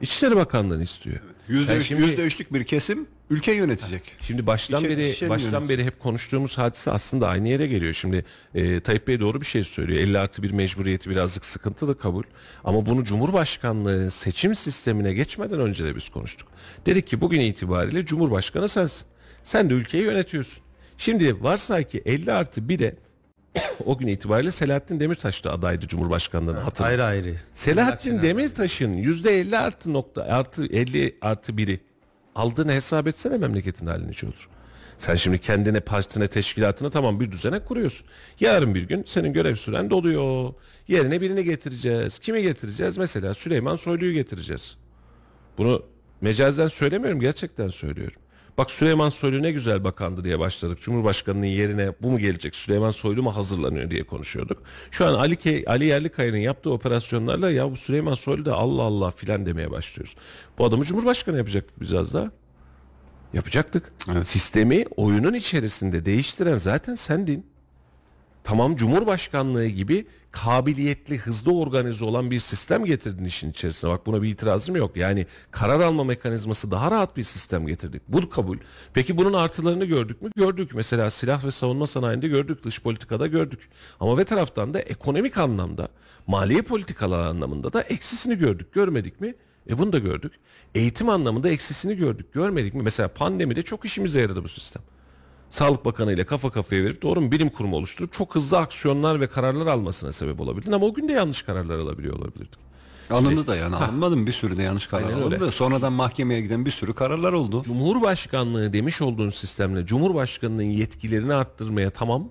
İçişleri Bakanlığı'nı istiyor. Yüzde, üç, şimdi- bir kesim ülke yönetecek. Şimdi baştan İşe- beri baştan yönelik. beri hep konuştuğumuz hadise aslında aynı yere geliyor. Şimdi e, Tayyip Bey doğru bir şey söylüyor. 50 artı bir mecburiyeti birazcık sıkıntılı kabul. Ama bunu Cumhurbaşkanlığı seçim sistemine geçmeden önce de biz konuştuk. Dedik ki bugün itibariyle Cumhurbaşkanı sensin. Sen de ülkeyi yönetiyorsun. Şimdi varsay ki 50 artı 1'e o gün itibariyle Selahattin Demirtaş da adaydı Cumhurbaşkanlığına hatırla. Ayrı ayrı. Selahattin Demirtaş'ın yüzde 50 artı nokta artı 50 artı biri aldığını hesap etsene memleketin halini hiç olur. Sen şimdi kendine, partine, teşkilatına tamam bir düzene kuruyorsun. Yarın bir gün senin görev süren doluyor. Yerine birini getireceğiz. Kimi getireceğiz? Mesela Süleyman Soylu'yu getireceğiz. Bunu mecazen söylemiyorum gerçekten söylüyorum. Bak Süleyman Soylu ne güzel bakandı diye başladık. Cumhurbaşkanının yerine bu mu gelecek? Süleyman Soylu mu hazırlanıyor diye konuşuyorduk. Şu an Ali, Ke- Ali Yerlikaya'nın yaptığı operasyonlarla ya bu Süleyman Soylu da Allah Allah filan demeye başlıyoruz. Bu adamı Cumhurbaşkanı yapacaktık biz az daha. Yapacaktık. Evet. Sistemi oyunun içerisinde değiştiren zaten sendin. Tamam Cumhurbaşkanlığı gibi kabiliyetli, hızlı organize olan bir sistem getirdin işin içerisine. Bak buna bir itirazım yok. Yani karar alma mekanizması daha rahat bir sistem getirdik. Bu kabul. Peki bunun artılarını gördük mü? Gördük. Mesela silah ve savunma sanayinde gördük, dış politikada gördük. Ama ve taraftan da ekonomik anlamda, maliye politikalar anlamında da eksisini gördük. Görmedik mi? E bunu da gördük. Eğitim anlamında eksisini gördük. Görmedik mi? Mesela pandemide çok işimize yaradı bu sistem. Sağlık Bakanı ile kafa kafaya verip doğru mu bilim kurumu oluşturup çok hızlı aksiyonlar ve kararlar almasına sebep olabildin ama o gün de yanlış kararlar alabiliyor olabilirdik. Alındı da yani alınmadı Bir sürü de yanlış karar Aynen öyle. alındı. Sonradan mahkemeye giden bir sürü kararlar oldu. Cumhurbaşkanlığı demiş olduğun sistemle Cumhurbaşkanının yetkilerini arttırmaya tamam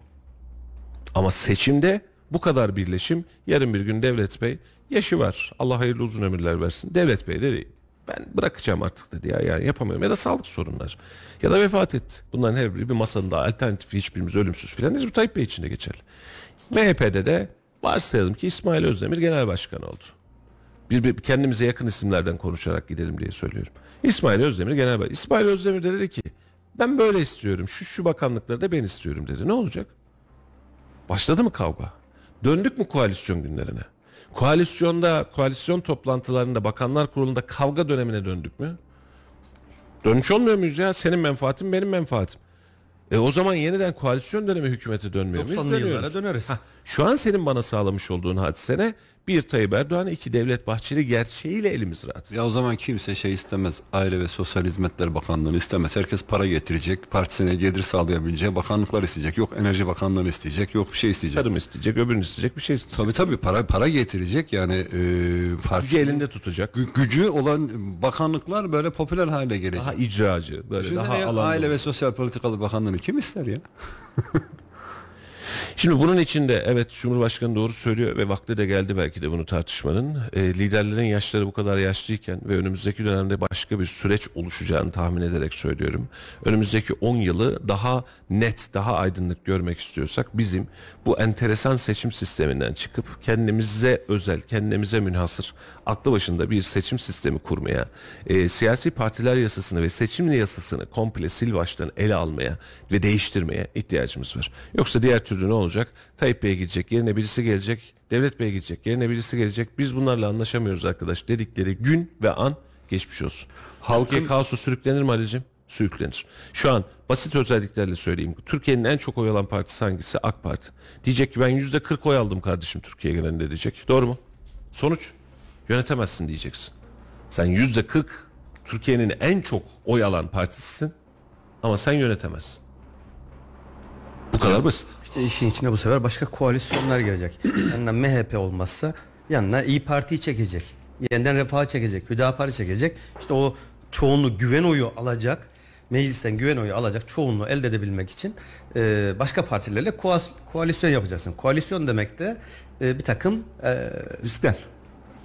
ama seçimde bu kadar birleşim yarın bir gün Devlet Bey yaşı var Allah hayırlı uzun ömürler versin Devlet Bey dedi ben bırakacağım artık dedi ya yani yapamıyorum ya da sağlık sorunlar ya da vefat etti bunların her biri bir masanın da alternatifi hiçbirimiz ölümsüz filan Hizmet Tayyip Bey için de geçerli MHP'de de varsayalım ki İsmail Özdemir genel başkan oldu bir, bir kendimize yakın isimlerden konuşarak gidelim diye söylüyorum. İsmail Özdemir genel başkan. İsmail Özdemir de dedi ki ben böyle istiyorum. Şu şu bakanlıkları da ben istiyorum dedi. Ne olacak? Başladı mı kavga? Döndük mü koalisyon günlerine? Koalisyonda, koalisyon toplantılarında, bakanlar kurulunda kavga dönemine döndük mü? Dönmüş olmuyor muyuz ya? Senin menfaatin benim menfaatim. E o zaman yeniden koalisyon dönemi hükümeti dönmüyor muyuz? 90'lı Dönüyoruz. yıllara döneriz. Hah, şu an senin bana sağlamış olduğun hadisene bir Tayyip Erdoğan, iki Devlet Bahçeli gerçeğiyle elimiz rahat. Ya o zaman kimse şey istemez. Aile ve Sosyal Hizmetler Bakanlığı'nı istemez. Herkes para getirecek. Partisine gelir sağlayabileceği bakanlıklar isteyecek. Yok Enerji Bakanlığı'nı isteyecek. Yok bir şey isteyecek. Tarım isteyecek, öbürünü isteyecek, bir şey isteyecek. Tabii tabii para para getirecek yani e, parti Gücü elinde tutacak. Gü- gücü olan bakanlıklar böyle popüler hale gelecek. Daha icracı, böyle Düşünsene daha ya, alanlı. Aile ve Sosyal Politikalar Bakanlığı'nı kim ister ya? Şimdi bunun içinde evet Cumhurbaşkanı doğru söylüyor ve vakti de geldi belki de bunu tartışmanın. E, liderlerin yaşları bu kadar yaşlıyken ve önümüzdeki dönemde başka bir süreç oluşacağını tahmin ederek söylüyorum. Önümüzdeki 10 yılı daha net, daha aydınlık görmek istiyorsak bizim bu enteresan seçim sisteminden çıkıp kendimize özel, kendimize münhasır, aklı başında bir seçim sistemi kurmaya, e, siyasi partiler yasasını ve seçim yasasını komple sil baştan ele almaya ve değiştirmeye ihtiyacımız var. Yoksa diğer türlü ne olacak? Tayyip Bey gidecek, yerine birisi gelecek, Devlet Bey gidecek, yerine birisi gelecek. Biz bunlarla anlaşamıyoruz arkadaş dedikleri gün ve an geçmiş olsun. Halkın kaosu sürüklenir mi Ali'cim? Sürüklenir. Şu an basit özelliklerle söyleyeyim. Türkiye'nin en çok oy alan partisi hangisi? AK Parti. Diyecek ki ben yüzde 40 oy aldım kardeşim Türkiye genelinde diyecek. Doğru mu? Sonuç yönetemezsin diyeceksin. Sen yüzde 40 Türkiye'nin en çok oy alan partisisin ama sen yönetemezsin. Bu kadar basit. İşte işin içine bu sefer başka koalisyonlar gelecek. Yanına MHP olmazsa yanına İyi Parti'yi çekecek. Yeniden Refah'ı çekecek. Hüdapar'ı çekecek. İşte o çoğunluğu güven oyu alacak. Meclisten güven oyu alacak çoğunluğu elde edebilmek için e, başka partilerle koas- koalisyon yapacaksın. Koalisyon demek de e, bir takım e, Riskler.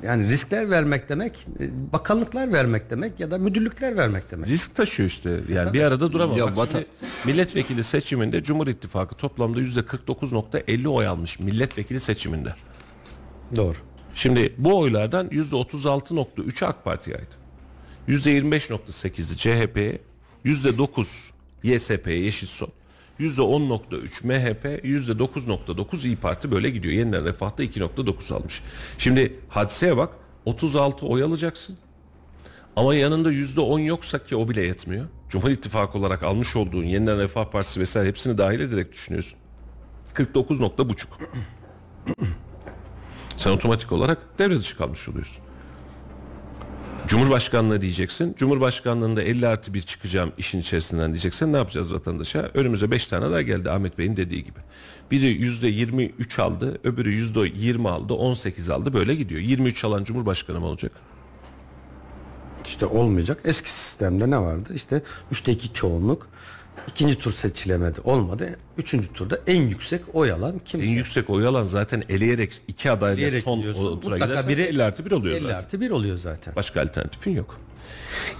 yani riskler vermek demek, e, bakanlıklar vermek demek ya da müdürlükler vermek demek. Risk taşıyor işte. Yani bir arada duramam. Ya Bak vatan- şimdi milletvekili seçiminde Cumhur İttifakı toplamda yüzde 49.50 oy almış milletvekili seçiminde. Doğru. Şimdi bu oylardan yüzde 36.3'ü AK Parti'ye ait. Yüzde 25.8'i CHP'ye, yüzde 9 YSP'ye Yeşil Sol, yüzde 10.3 MHP, yüzde 9.9 İyi Parti böyle gidiyor. Yeniden Refah'ta 2.9 almış. Şimdi hadiseye bak 36 oy alacaksın. Ama yanında yüzde 10 yoksa ki o bile yetmiyor. Cumhur İttifakı olarak almış olduğun Yeniden Refah Partisi vesaire hepsini dahil ederek düşünüyorsun. 49 nokta buçuk. Sen otomatik olarak devre dışı kalmış oluyorsun. Cumhurbaşkanlığı diyeceksin. Cumhurbaşkanlığında 50 artı 1 çıkacağım işin içerisinden diyeceksin. Ne yapacağız vatandaşa? Önümüze 5 tane daha geldi Ahmet Bey'in dediği gibi. Biri %23 aldı, öbürü %20 aldı, 18 aldı. Böyle gidiyor. 23 alan Cumhurbaşkanı mı olacak? İşte olmayacak. Eski sistemde ne vardı? İşte üçte iki çoğunluk. İkinci tur seçilemedi. Olmadı. Üçüncü turda en yüksek oy alan kimse. En yüksek oy alan zaten eleyerek iki adayla Eleyerek son o tura gidersen biri 50 artı 1 oluyor 50 zaten. artı 1 oluyor zaten. Başka alternatifin yok.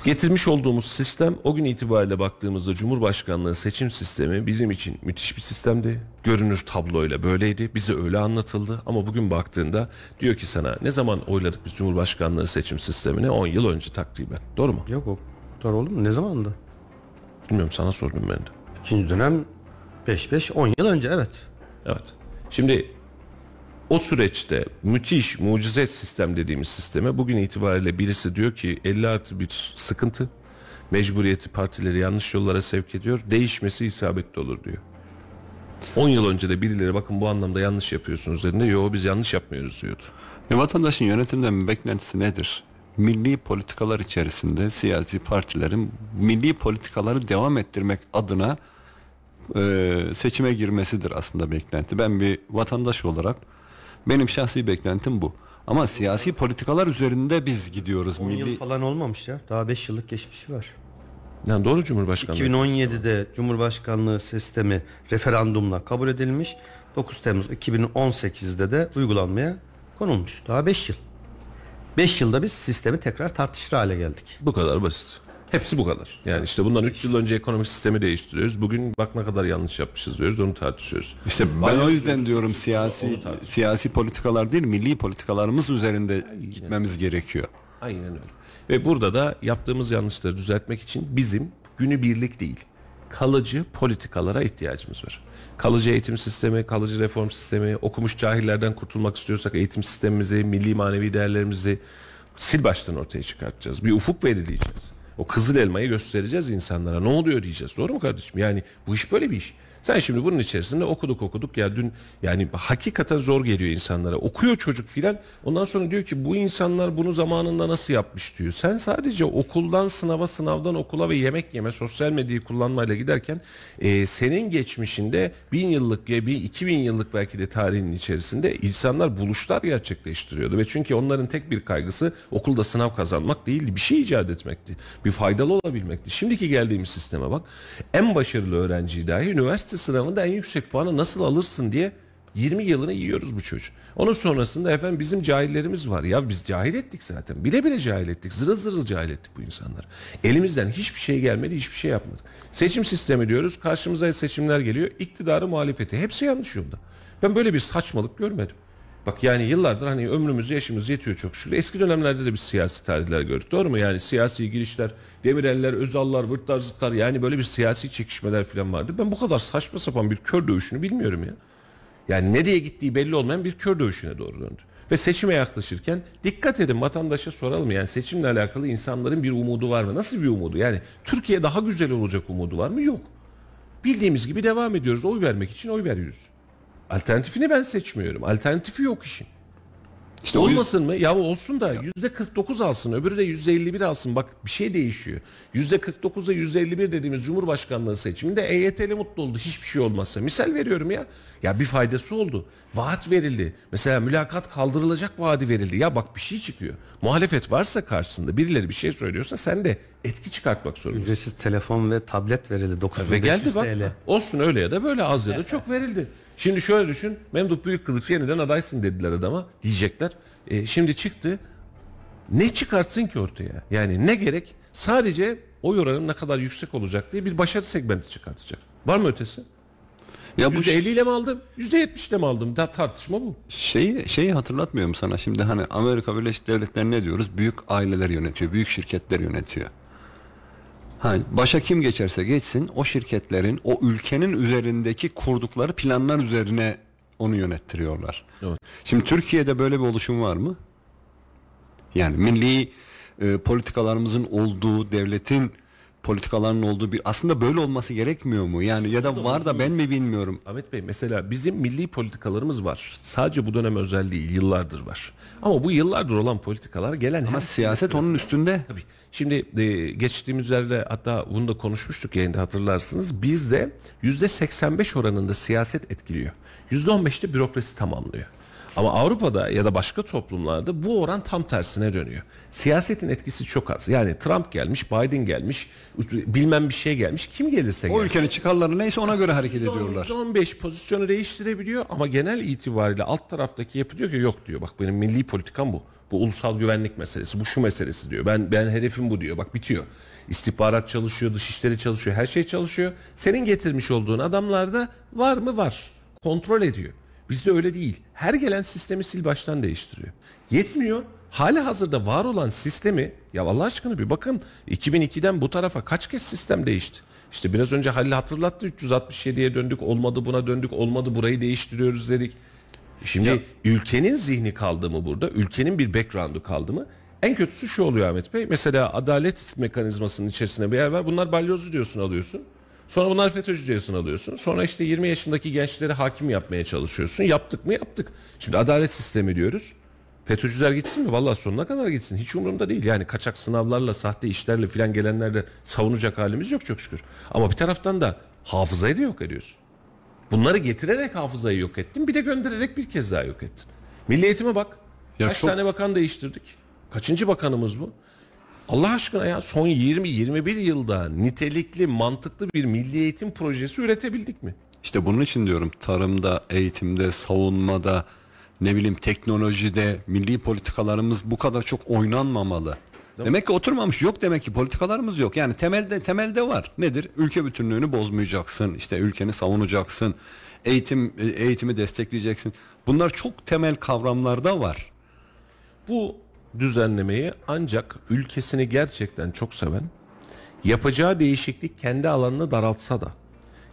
Getirmiş olduğumuz sistem o gün itibariyle baktığımızda Cumhurbaşkanlığı seçim sistemi bizim için müthiş bir sistemdi. Görünür tabloyla böyleydi. Bize öyle anlatıldı ama bugün baktığında diyor ki sana ne zaman oyladık biz Cumhurbaşkanlığı seçim sistemini? 10 yıl önce takriben. Doğru mu? Yok o doğru olur mu? Ne zamandı? Bilmiyorum sana sordum ben de. İkinci dönem 5-5 10 yıl önce evet. Evet. Şimdi o süreçte müthiş mucize sistem dediğimiz sisteme bugün itibariyle birisi diyor ki 50 artı bir sıkıntı mecburiyeti partileri yanlış yollara sevk ediyor değişmesi isabetli olur diyor. 10 yıl önce de birileri bakın bu anlamda yanlış yapıyorsunuz dediğinde yo biz yanlış yapmıyoruz diyordu. E, vatandaşın yönetimden beklentisi nedir? Milli politikalar içerisinde siyasi partilerin milli politikaları devam ettirmek adına e, seçime girmesidir aslında beklenti. Ben bir vatandaş olarak benim şahsi beklentim bu. Ama siyasi politikalar üzerinde biz gidiyoruz. 10 Milli yıl falan olmamış ya. Daha 5 yıllık geçmişi var. Yani doğru Cumhurbaşkanı. 2017'de Cumhurbaşkanlığı sistemi referandumla kabul edilmiş. 9 Temmuz 2018'de de uygulanmaya konulmuş. Daha 5 yıl. 5 yılda biz sistemi tekrar tartışır hale geldik. Bu kadar basit. Hepsi bu kadar. Yani işte bundan 3 yıl önce ekonomik sistemi değiştiriyoruz. Bugün bak ne kadar yanlış yapmışız diyoruz onu tartışıyoruz. İşte ben Bayağı o yüzden diyorum siyasi siyasi politikalar değil milli politikalarımız üzerinde gitmemiz gerekiyor. Aynen öyle. Ve burada da yaptığımız yanlışları düzeltmek için bizim günübirlik değil, kalıcı politikalara ihtiyacımız var. Kalıcı eğitim sistemi, kalıcı reform sistemi, okumuş cahillerden kurtulmak istiyorsak eğitim sistemimizi, milli manevi değerlerimizi sil baştan ortaya çıkartacağız. Bir ufuk belirleyeceğiz. O kızıl elmayı göstereceğiz insanlara. Ne oluyor diyeceğiz. Doğru mu kardeşim? Yani bu iş böyle bir iş. Sen şimdi bunun içerisinde okuduk okuduk ya dün yani hakikaten zor geliyor insanlara. Okuyor çocuk filan ondan sonra diyor ki bu insanlar bunu zamanında nasıl yapmış diyor. Sen sadece okuldan sınava sınavdan okula ve yemek yeme sosyal medyayı kullanmayla giderken e, senin geçmişinde bin yıllık ya bir iki bin yıllık belki de tarihinin içerisinde insanlar buluşlar gerçekleştiriyordu. Ve çünkü onların tek bir kaygısı okulda sınav kazanmak değildi bir şey icat etmekti. Bir faydalı olabilmekti. Şimdiki geldiğimiz sisteme bak en başarılı öğrenciyi dahi üniversite sınavında en yüksek puanı nasıl alırsın diye 20 yılını yiyoruz bu çocuğu. Onun sonrasında efendim bizim cahillerimiz var. Ya biz cahil ettik zaten. Bile bile cahil ettik. Zırıl zırıl cahil ettik bu insanları. Elimizden hiçbir şey gelmedi, hiçbir şey yapmadık. Seçim sistemi diyoruz. Karşımıza seçimler geliyor. İktidarı muhalefeti. Hepsi yanlış yolda. Ben böyle bir saçmalık görmedim. Bak yani yıllardır hani ömrümüz yaşımız yetiyor çok şükür. Eski dönemlerde de biz siyasi tarihler gördük. Doğru mu? Yani siyasi girişler, Demireller, Özallar, Vırtlar, Zıtlar yani böyle bir siyasi çekişmeler falan vardı. Ben bu kadar saçma sapan bir kör dövüşünü bilmiyorum ya. Yani ne diye gittiği belli olmayan bir kör dövüşüne doğru döndü. Ve seçime yaklaşırken dikkat edin vatandaşa soralım yani seçimle alakalı insanların bir umudu var mı? Nasıl bir umudu? Yani Türkiye daha güzel olacak umudu var mı? Yok. Bildiğimiz gibi devam ediyoruz. Oy vermek için oy veriyoruz. Alternatifini ben seçmiyorum. Alternatifi yok işin. İşte Olmasın mı? Ya olsun da yüzde 49 alsın öbürü de yüzde 51 alsın. Bak bir şey değişiyor. Yüzde 49'a yüzde 51 dediğimiz Cumhurbaşkanlığı seçiminde EYT'li mutlu oldu. Hiçbir şey olmazsa. Misal veriyorum ya. Ya bir faydası oldu. Vaat verildi. Mesela mülakat kaldırılacak vaadi verildi. Ya bak bir şey çıkıyor. Muhalefet varsa karşısında birileri bir şey söylüyorsa sen de etki çıkartmak zorundasın. Ücretsiz telefon ve tablet verildi. Ve 9500 geldi bak. TL. Olsun öyle ya da böyle az ya da çok verildi. Şimdi şöyle düşün. Memduh Büyükkılıç yeniden adaysın dediler adama. Diyecekler. E, şimdi çıktı. Ne çıkartsın ki ortaya? Yani ne gerek? Sadece oy oranı ne kadar yüksek olacak diye bir başarı segmenti çıkartacak. Var mı ötesi? Ya bu %50 ile mi aldım? %70 ile mi aldım? Da tartışma bu. Şeyi, şeyi hatırlatmıyorum sana şimdi hani Amerika Birleşik Devletleri ne diyoruz? Büyük aileler yönetiyor, büyük şirketler yönetiyor. Ha, başa kim geçerse geçsin o şirketlerin o ülkenin üzerindeki kurdukları planlar üzerine onu yönettiriyorlar. Evet. Şimdi Türkiye'de böyle bir oluşum var mı? Yani milli e, politikalarımızın olduğu, devletin politikalarının olduğu bir aslında böyle olması gerekmiyor mu? Yani ya da var da ben mi bilmiyorum. Ahmet Bey mesela bizim milli politikalarımız var. Sadece bu dönem özel değil, yıllardır var. Ama bu yıllardır olan politikalar gelen Ama siyaset onun üstünde. Tabii. Şimdi e, geçtiğimiz yerde hatta bunu da konuşmuştuk yayında hatırlarsınız. Bizde yüzde 85 oranında siyaset etkiliyor. Yüzde 15'te bürokrasi tamamlıyor. Ama Avrupa'da ya da başka toplumlarda bu oran tam tersine dönüyor. Siyasetin etkisi çok az. Yani Trump gelmiş, Biden gelmiş, bilmem bir şey gelmiş. Kim gelirse O gelsin. ülkenin çıkarları neyse ona göre hareket ediyorlar. %15 pozisyonu değiştirebiliyor ama genel itibariyle alt taraftaki yapı diyor ki yok diyor. Bak benim milli politikam bu. Bu ulusal güvenlik meselesi, bu şu meselesi diyor. Ben ben hedefim bu diyor. Bak bitiyor. İstihbarat çalışıyor, dışişleri çalışıyor, her şey çalışıyor. Senin getirmiş olduğun adamlarda var mı var. Kontrol ediyor. Bizde öyle değil. Her gelen sistemi sil baştan değiştiriyor. Yetmiyor. hali hazırda var olan sistemi ya Allah aşkına bir bakın 2002'den bu tarafa kaç kez sistem değişti. İşte biraz önce Halil hatırlattı 367'ye döndük olmadı buna döndük olmadı burayı değiştiriyoruz dedik. Şimdi ülkenin zihni kaldı mı burada? Ülkenin bir background'u kaldı mı? En kötüsü şu oluyor Ahmet Bey. Mesela adalet mekanizmasının içerisine bir yer var. Bunlar balyozcu diyorsun alıyorsun. Sonra bunlar FETÖ'cü diyorsun alıyorsun. Sonra işte 20 yaşındaki gençleri hakim yapmaya çalışıyorsun. Yaptık mı yaptık. Şimdi adalet sistemi diyoruz. FETÖ'cüler gitsin mi? Vallahi sonuna kadar gitsin. Hiç umurumda değil. Yani kaçak sınavlarla, sahte işlerle filan gelenlerle savunacak halimiz yok çok şükür. Ama bir taraftan da hafızayı da yok ediyorsun. Bunları getirerek hafızayı yok ettin. Bir de göndererek bir kez daha yok ettin. Milli eğitime bak. Ya Kaç çok- tane bakan değiştirdik? Kaçıncı bakanımız bu? Allah aşkına ya son 20-21 yılda nitelikli, mantıklı bir milli eğitim projesi üretebildik mi? İşte bunun için diyorum tarımda, eğitimde, savunmada, ne bileyim teknolojide milli politikalarımız bu kadar çok oynanmamalı. Demek ki oturmamış. Yok demek ki politikalarımız yok. Yani temelde temelde var. Nedir? Ülke bütünlüğünü bozmayacaksın. İşte ülkeni savunacaksın. Eğitim e, eğitimi destekleyeceksin. Bunlar çok temel kavramlarda var. Bu düzenlemeyi ancak ülkesini gerçekten çok seven, yapacağı değişiklik kendi alanını daraltsa da,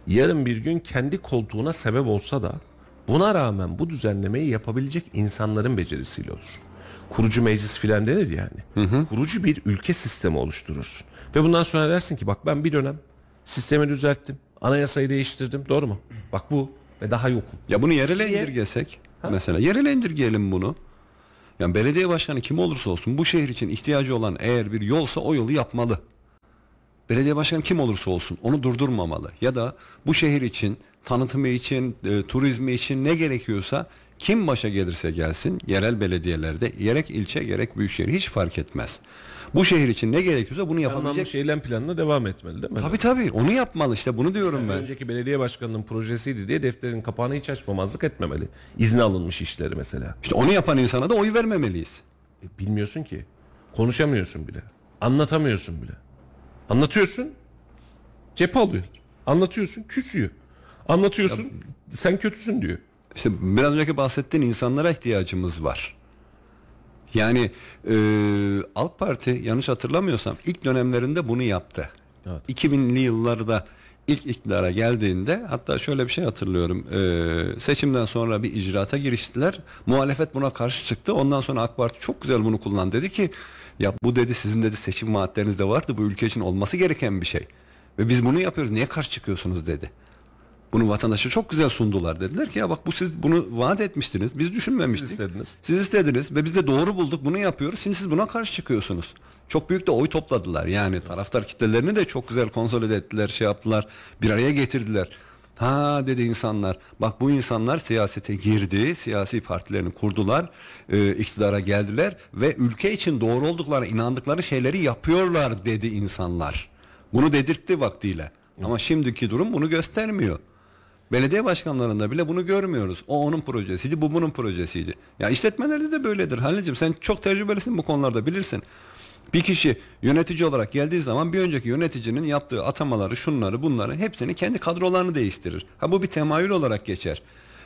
yarın bir gün kendi koltuğuna sebep olsa da, buna rağmen bu düzenlemeyi yapabilecek insanların becerisiyle olur. Kurucu meclis filan denir yani. Kurucu bir ülke sistemi oluşturursun. Ve bundan sonra dersin ki bak ben bir dönem sistemi düzelttim, anayasayı değiştirdim, doğru mu? Bak bu ve daha yokum. Ya bunu yerele indirgesek mesela yerele indirgeyelim bunu. Yani belediye başkanı kim olursa olsun bu şehir için ihtiyacı olan eğer bir yolsa o yolu yapmalı. Belediye başkanı kim olursa olsun onu durdurmamalı. Ya da bu şehir için tanıtımı için, e, turizmi için ne gerekiyorsa kim başa gelirse gelsin yerel belediyelerde gerek ilçe gerek büyükşehir hiç fark etmez. Bu şehir için ne gerekiyorsa bunu yapabilecek. şeylen planına devam etmeli değil mi? Tabii tabii onu yapmalı işte bunu diyorum ben. Önceki belediye başkanının projesiydi diye defterin kapağını hiç açmamazlık etmemeli. İzni alınmış işleri mesela. İşte onu yapan insana da oy vermemeliyiz. E, bilmiyorsun ki. Konuşamıyorsun bile. Anlatamıyorsun bile. Anlatıyorsun. Cephe alıyor. Anlatıyorsun küsüyor. Anlatıyorsun sen kötüsün diyor. İşte biraz önceki bahsettiğin insanlara ihtiyacımız var. Yani e, AK Parti yanlış hatırlamıyorsam ilk dönemlerinde bunu yaptı. Evet. 2000'li yıllarda ilk iktidara geldiğinde hatta şöyle bir şey hatırlıyorum. E, seçimden sonra bir icraata giriştiler. Muhalefet buna karşı çıktı. Ondan sonra AK Parti çok güzel bunu kullandı. Dedi ki ya bu dedi sizin dedi seçim vaatlerinizde vardı. Bu ülke için olması gereken bir şey. Ve biz bunu yapıyoruz. Niye karşı çıkıyorsunuz dedi. Bunu vatandaşa çok güzel sundular. Dediler ki ya bak bu siz bunu vaat etmiştiniz. Biz düşünmemiştik. Siz istediniz. Siz istediniz ve biz de doğru bulduk. Bunu yapıyoruz. Şimdi siz buna karşı çıkıyorsunuz. Çok büyük de oy topladılar. Yani taraftar kitlelerini de çok güzel konsolide ettiler, şey yaptılar. Bir araya getirdiler. Ha dedi insanlar. Bak bu insanlar siyasete girdi. Siyasi partilerini kurdular. e, iktidara geldiler ve ülke için doğru olduklarına inandıkları şeyleri yapıyorlar dedi insanlar. Bunu dedirtti vaktiyle. Ama şimdiki durum bunu göstermiyor. Belediye başkanlarında bile bunu görmüyoruz. O onun projesiydi, bu bunun projesiydi. Ya işletmelerde de böyledir Halil'cim. Sen çok tecrübelisin bu konularda bilirsin. Bir kişi yönetici olarak geldiği zaman bir önceki yöneticinin yaptığı atamaları, şunları, bunları hepsini kendi kadrolarını değiştirir. Ha bu bir temayül olarak geçer.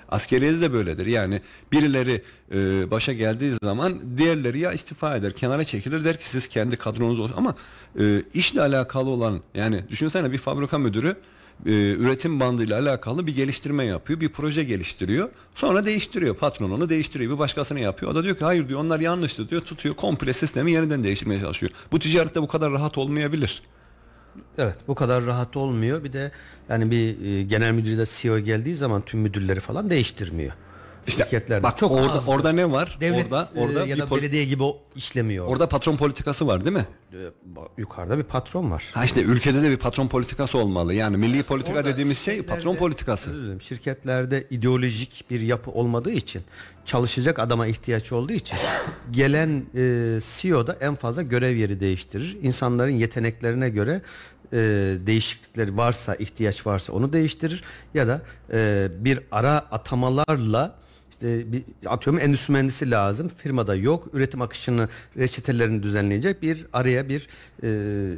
Askeriyede de böyledir. Yani birileri e, başa geldiği zaman diğerleri ya istifa eder, kenara çekilir der ki siz kendi kadronuz olsun. Ama e, işle alakalı olan yani düşünsene bir fabrika müdürü e, üretim bandıyla alakalı bir geliştirme yapıyor, bir proje geliştiriyor. Sonra değiştiriyor. Patron onu değiştiriyor. Bir başkasını yapıyor. O da diyor ki hayır diyor onlar yanlıştı diyor. Tutuyor komple sistemi yeniden değiştirmeye çalışıyor. Bu ticarette bu kadar rahat olmayabilir. Evet bu kadar rahat olmuyor. Bir de yani bir e, genel müdür de CEO geldiği zaman tüm müdürleri falan değiştirmiyor. İşte Şirketlerde bak çok orada azdır. orada ne var? Devlet orada e, orada ya bir da pol- belediye gibi o işlemiyor. orada patron politikası var değil mi? E, yukarıda bir patron var. Ha işte ülkede de bir patron politikası olmalı. Yani milli politika Orada dediğimiz şey patron politikası. Özür Şirketlerde ideolojik bir yapı olmadığı için çalışacak adama ihtiyaç olduğu için gelen e, CEO da en fazla görev yeri değiştirir. İnsanların yeteneklerine göre e, değişiklikleri varsa ihtiyaç varsa onu değiştirir ya da e, bir ara atamalarla işte bir atıyorum endüstri mühendisi lazım. Firmada yok. Üretim akışını, reçetelerini düzenleyecek bir araya bir e,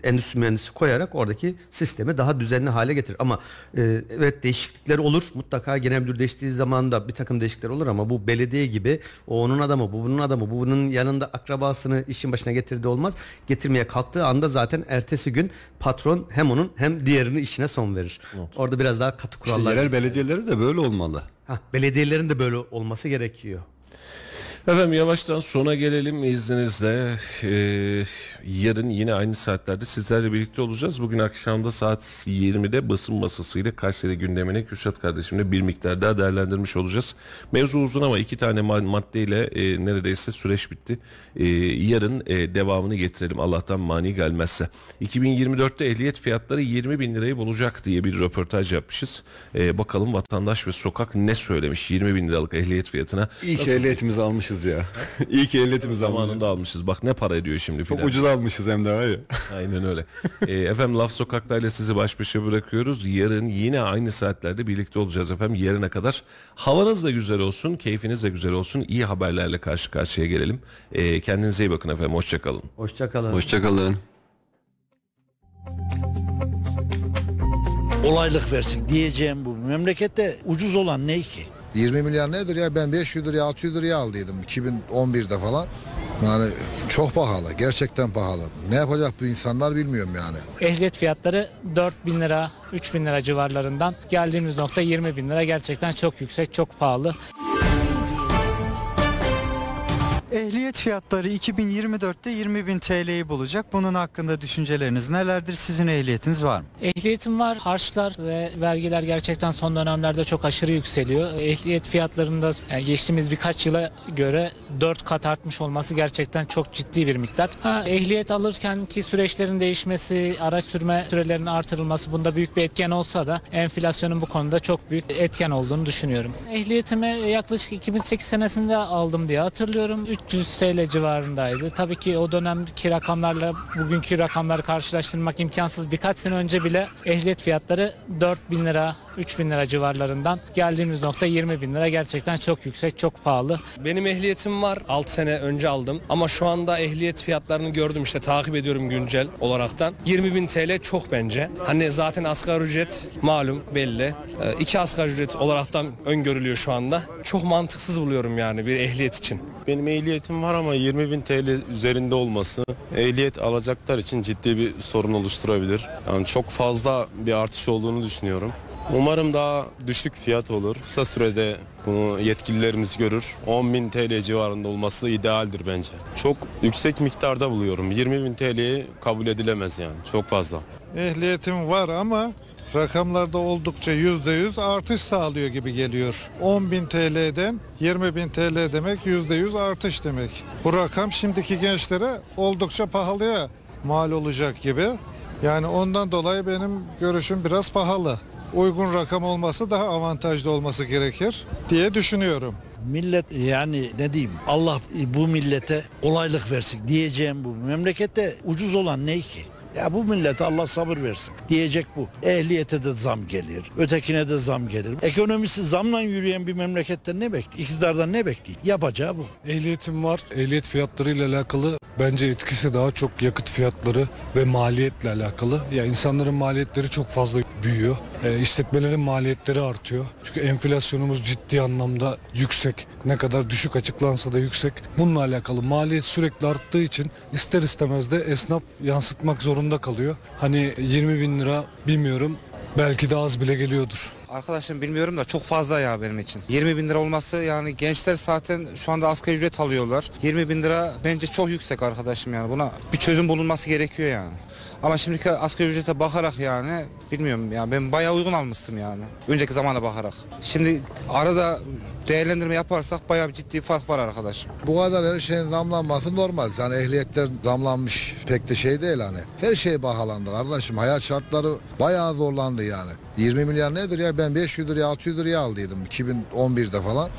endüstri mühendisi koyarak oradaki sistemi daha düzenli hale getirir. Ama e, evet değişiklikler olur. Mutlaka genel müdür değiştiği zaman da bir takım değişiklikler olur ama bu belediye gibi o onun adamı, bu bunun adamı, bu bunun yanında akrabasını işin başına getirdiği olmaz. Getirmeye kalktığı anda zaten ertesi gün patron hem onun hem diğerini işine son verir. Orada biraz daha katı İşte kurallar. yerel belediyeleri de böyle olmalı. Hah, belediyelerin de böyle olması gerekiyor. Efendim yavaştan sona gelelim izninizle. Ee, yarın yine aynı saatlerde sizlerle birlikte olacağız. Bugün akşamda saat 20'de basın masasıyla Kayseri gündemine Kürşat kardeşimle bir miktar daha değerlendirmiş olacağız. Mevzu uzun ama iki tane ma- maddeyle e, neredeyse süreç bitti. E, yarın e, devamını getirelim Allah'tan mani gelmezse. 2024'te ehliyet fiyatları 20 bin lirayı bulacak diye bir röportaj yapmışız. E, bakalım vatandaş ve sokak ne söylemiş 20 bin liralık ehliyet fiyatına. İyi ki ehliyetimizi almışız ya. İyi ki ehliyetimizi almışız. Zamanında almışız. Bak ne para ediyor şimdi Çok filan. ucuz almışız hem de var ya. Aynen öyle. Ee, efendim Laf Sokak'ta ile sizi baş başa bırakıyoruz. Yarın yine aynı saatlerde birlikte olacağız efendim. Yarına kadar havanız da güzel olsun, keyfiniz de güzel olsun. İyi haberlerle karşı karşıya gelelim. Ee, kendinize iyi bakın efendim. Hoşçakalın. Hoşçakalın. Hoşçakalın. Olaylık versin diyeceğim bu. Memlekette ucuz olan ne ki? 20 milyar nedir ya ben 500 liraya 600 liraya aldıydım 2011'de falan. Yani çok pahalı gerçekten pahalı. Ne yapacak bu insanlar bilmiyorum yani. Ehliyet fiyatları 4 bin lira, 3 bin lira civarlarından geldiğimiz nokta 20 bin lira gerçekten çok yüksek, çok pahalı. Ehliyet fiyatları 2024'te 20 bin TL'yi bulacak. Bunun hakkında düşünceleriniz nelerdir? Sizin ehliyetiniz var mı? Ehliyetim var, harçlar ve vergiler gerçekten son dönemlerde çok aşırı yükseliyor. Ehliyet fiyatlarında yani geçtiğimiz birkaç yıla göre 4 kat artmış olması gerçekten çok ciddi bir miktar. Ha, ehliyet alırken ki süreçlerin değişmesi, araç sürme sürelerinin artırılması bunda büyük bir etken olsa da enflasyonun bu konuda çok büyük etken olduğunu düşünüyorum. Ehliyetimi yaklaşık 2008 senesinde aldım diye hatırlıyorum. 300 TL civarındaydı. Tabii ki o dönemki rakamlarla bugünkü rakamları karşılaştırmak imkansız. Birkaç sene önce bile ehliyet fiyatları 4 bin lira, 3 bin lira civarlarından geldiğimiz nokta 20 bin lira gerçekten çok yüksek, çok pahalı. Benim ehliyetim var. 6 sene önce aldım. Ama şu anda ehliyet fiyatlarını gördüm işte takip ediyorum güncel olaraktan. 20 bin TL çok bence. Hani zaten asgari ücret malum belli. Ee, iki asgari ücret olaraktan öngörülüyor şu anda. Çok mantıksız buluyorum yani bir ehliyet için. Benim ehliyetim var ama 20 bin TL üzerinde olması ehliyet alacaklar için ciddi bir sorun oluşturabilir. Yani çok fazla bir artış olduğunu düşünüyorum. Umarım daha düşük fiyat olur. Kısa sürede bunu yetkililerimiz görür. 10 bin TL civarında olması idealdir bence. Çok yüksek miktarda buluyorum. 20 bin TL'yi kabul edilemez yani. Çok fazla. Ehliyetim var ama rakamlarda oldukça yüzde yüz artış sağlıyor gibi geliyor. 10 bin TL'den 20 bin TL demek yüzde yüz artış demek. Bu rakam şimdiki gençlere oldukça pahalıya mal olacak gibi. Yani ondan dolayı benim görüşüm biraz pahalı. Uygun rakam olması daha avantajlı olması gerekir diye düşünüyorum. Millet yani ne diyeyim Allah bu millete kolaylık versin diyeceğim bu. Memlekette ucuz olan ne ki? Ya bu millete Allah sabır versin. Diyecek bu. Ehliyete de zam gelir. Ötekine de zam gelir. Ekonomisi zamla yürüyen bir memleketten ne bekliyor? İktidardan ne bekliyor? Yapacağı bu. Ehliyetim var. Ehliyet fiyatlarıyla alakalı bence etkisi daha çok yakıt fiyatları ve maliyetle alakalı. Ya insanların maliyetleri çok fazla büyüyor. E, işletmelerin maliyetleri artıyor. Çünkü enflasyonumuz ciddi anlamda yüksek. Ne kadar düşük açıklansa da yüksek. Bununla alakalı maliyet sürekli arttığı için ister istemez de esnaf yansıtmak zorunda kalıyor. Hani 20 bin lira bilmiyorum belki de az bile geliyordur. Arkadaşım bilmiyorum da çok fazla ya benim için. 20 bin lira olması yani gençler zaten şu anda asgari ücret alıyorlar. 20 bin lira bence çok yüksek arkadaşım yani buna bir çözüm bulunması gerekiyor yani. Ama şimdiki asgari ücrete bakarak yani bilmiyorum ya ben bayağı uygun almıştım yani. Önceki zamana bakarak. Şimdi arada değerlendirme yaparsak bayağı bir ciddi fark var arkadaşım. Bu kadar her şeyin zamlanması normal. Yani ehliyetler zamlanmış pek de şey değil hani. Her şey pahalandı kardeşim. Hayat şartları bayağı zorlandı yani. 20 milyar nedir ya ben 500 liraya 600 liraya aldıydım 2011'de falan.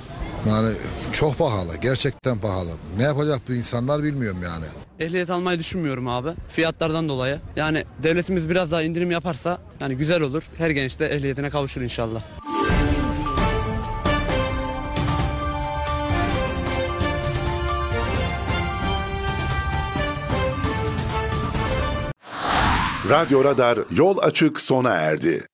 Yani çok pahalı gerçekten pahalı. Ne yapacak bu insanlar bilmiyorum yani. Ehliyet almayı düşünmüyorum abi fiyatlardan dolayı. Yani devletimiz biraz daha indirim yaparsa yani güzel olur. Her genç de ehliyetine kavuşur inşallah. Radyo Radar yol açık sona erdi.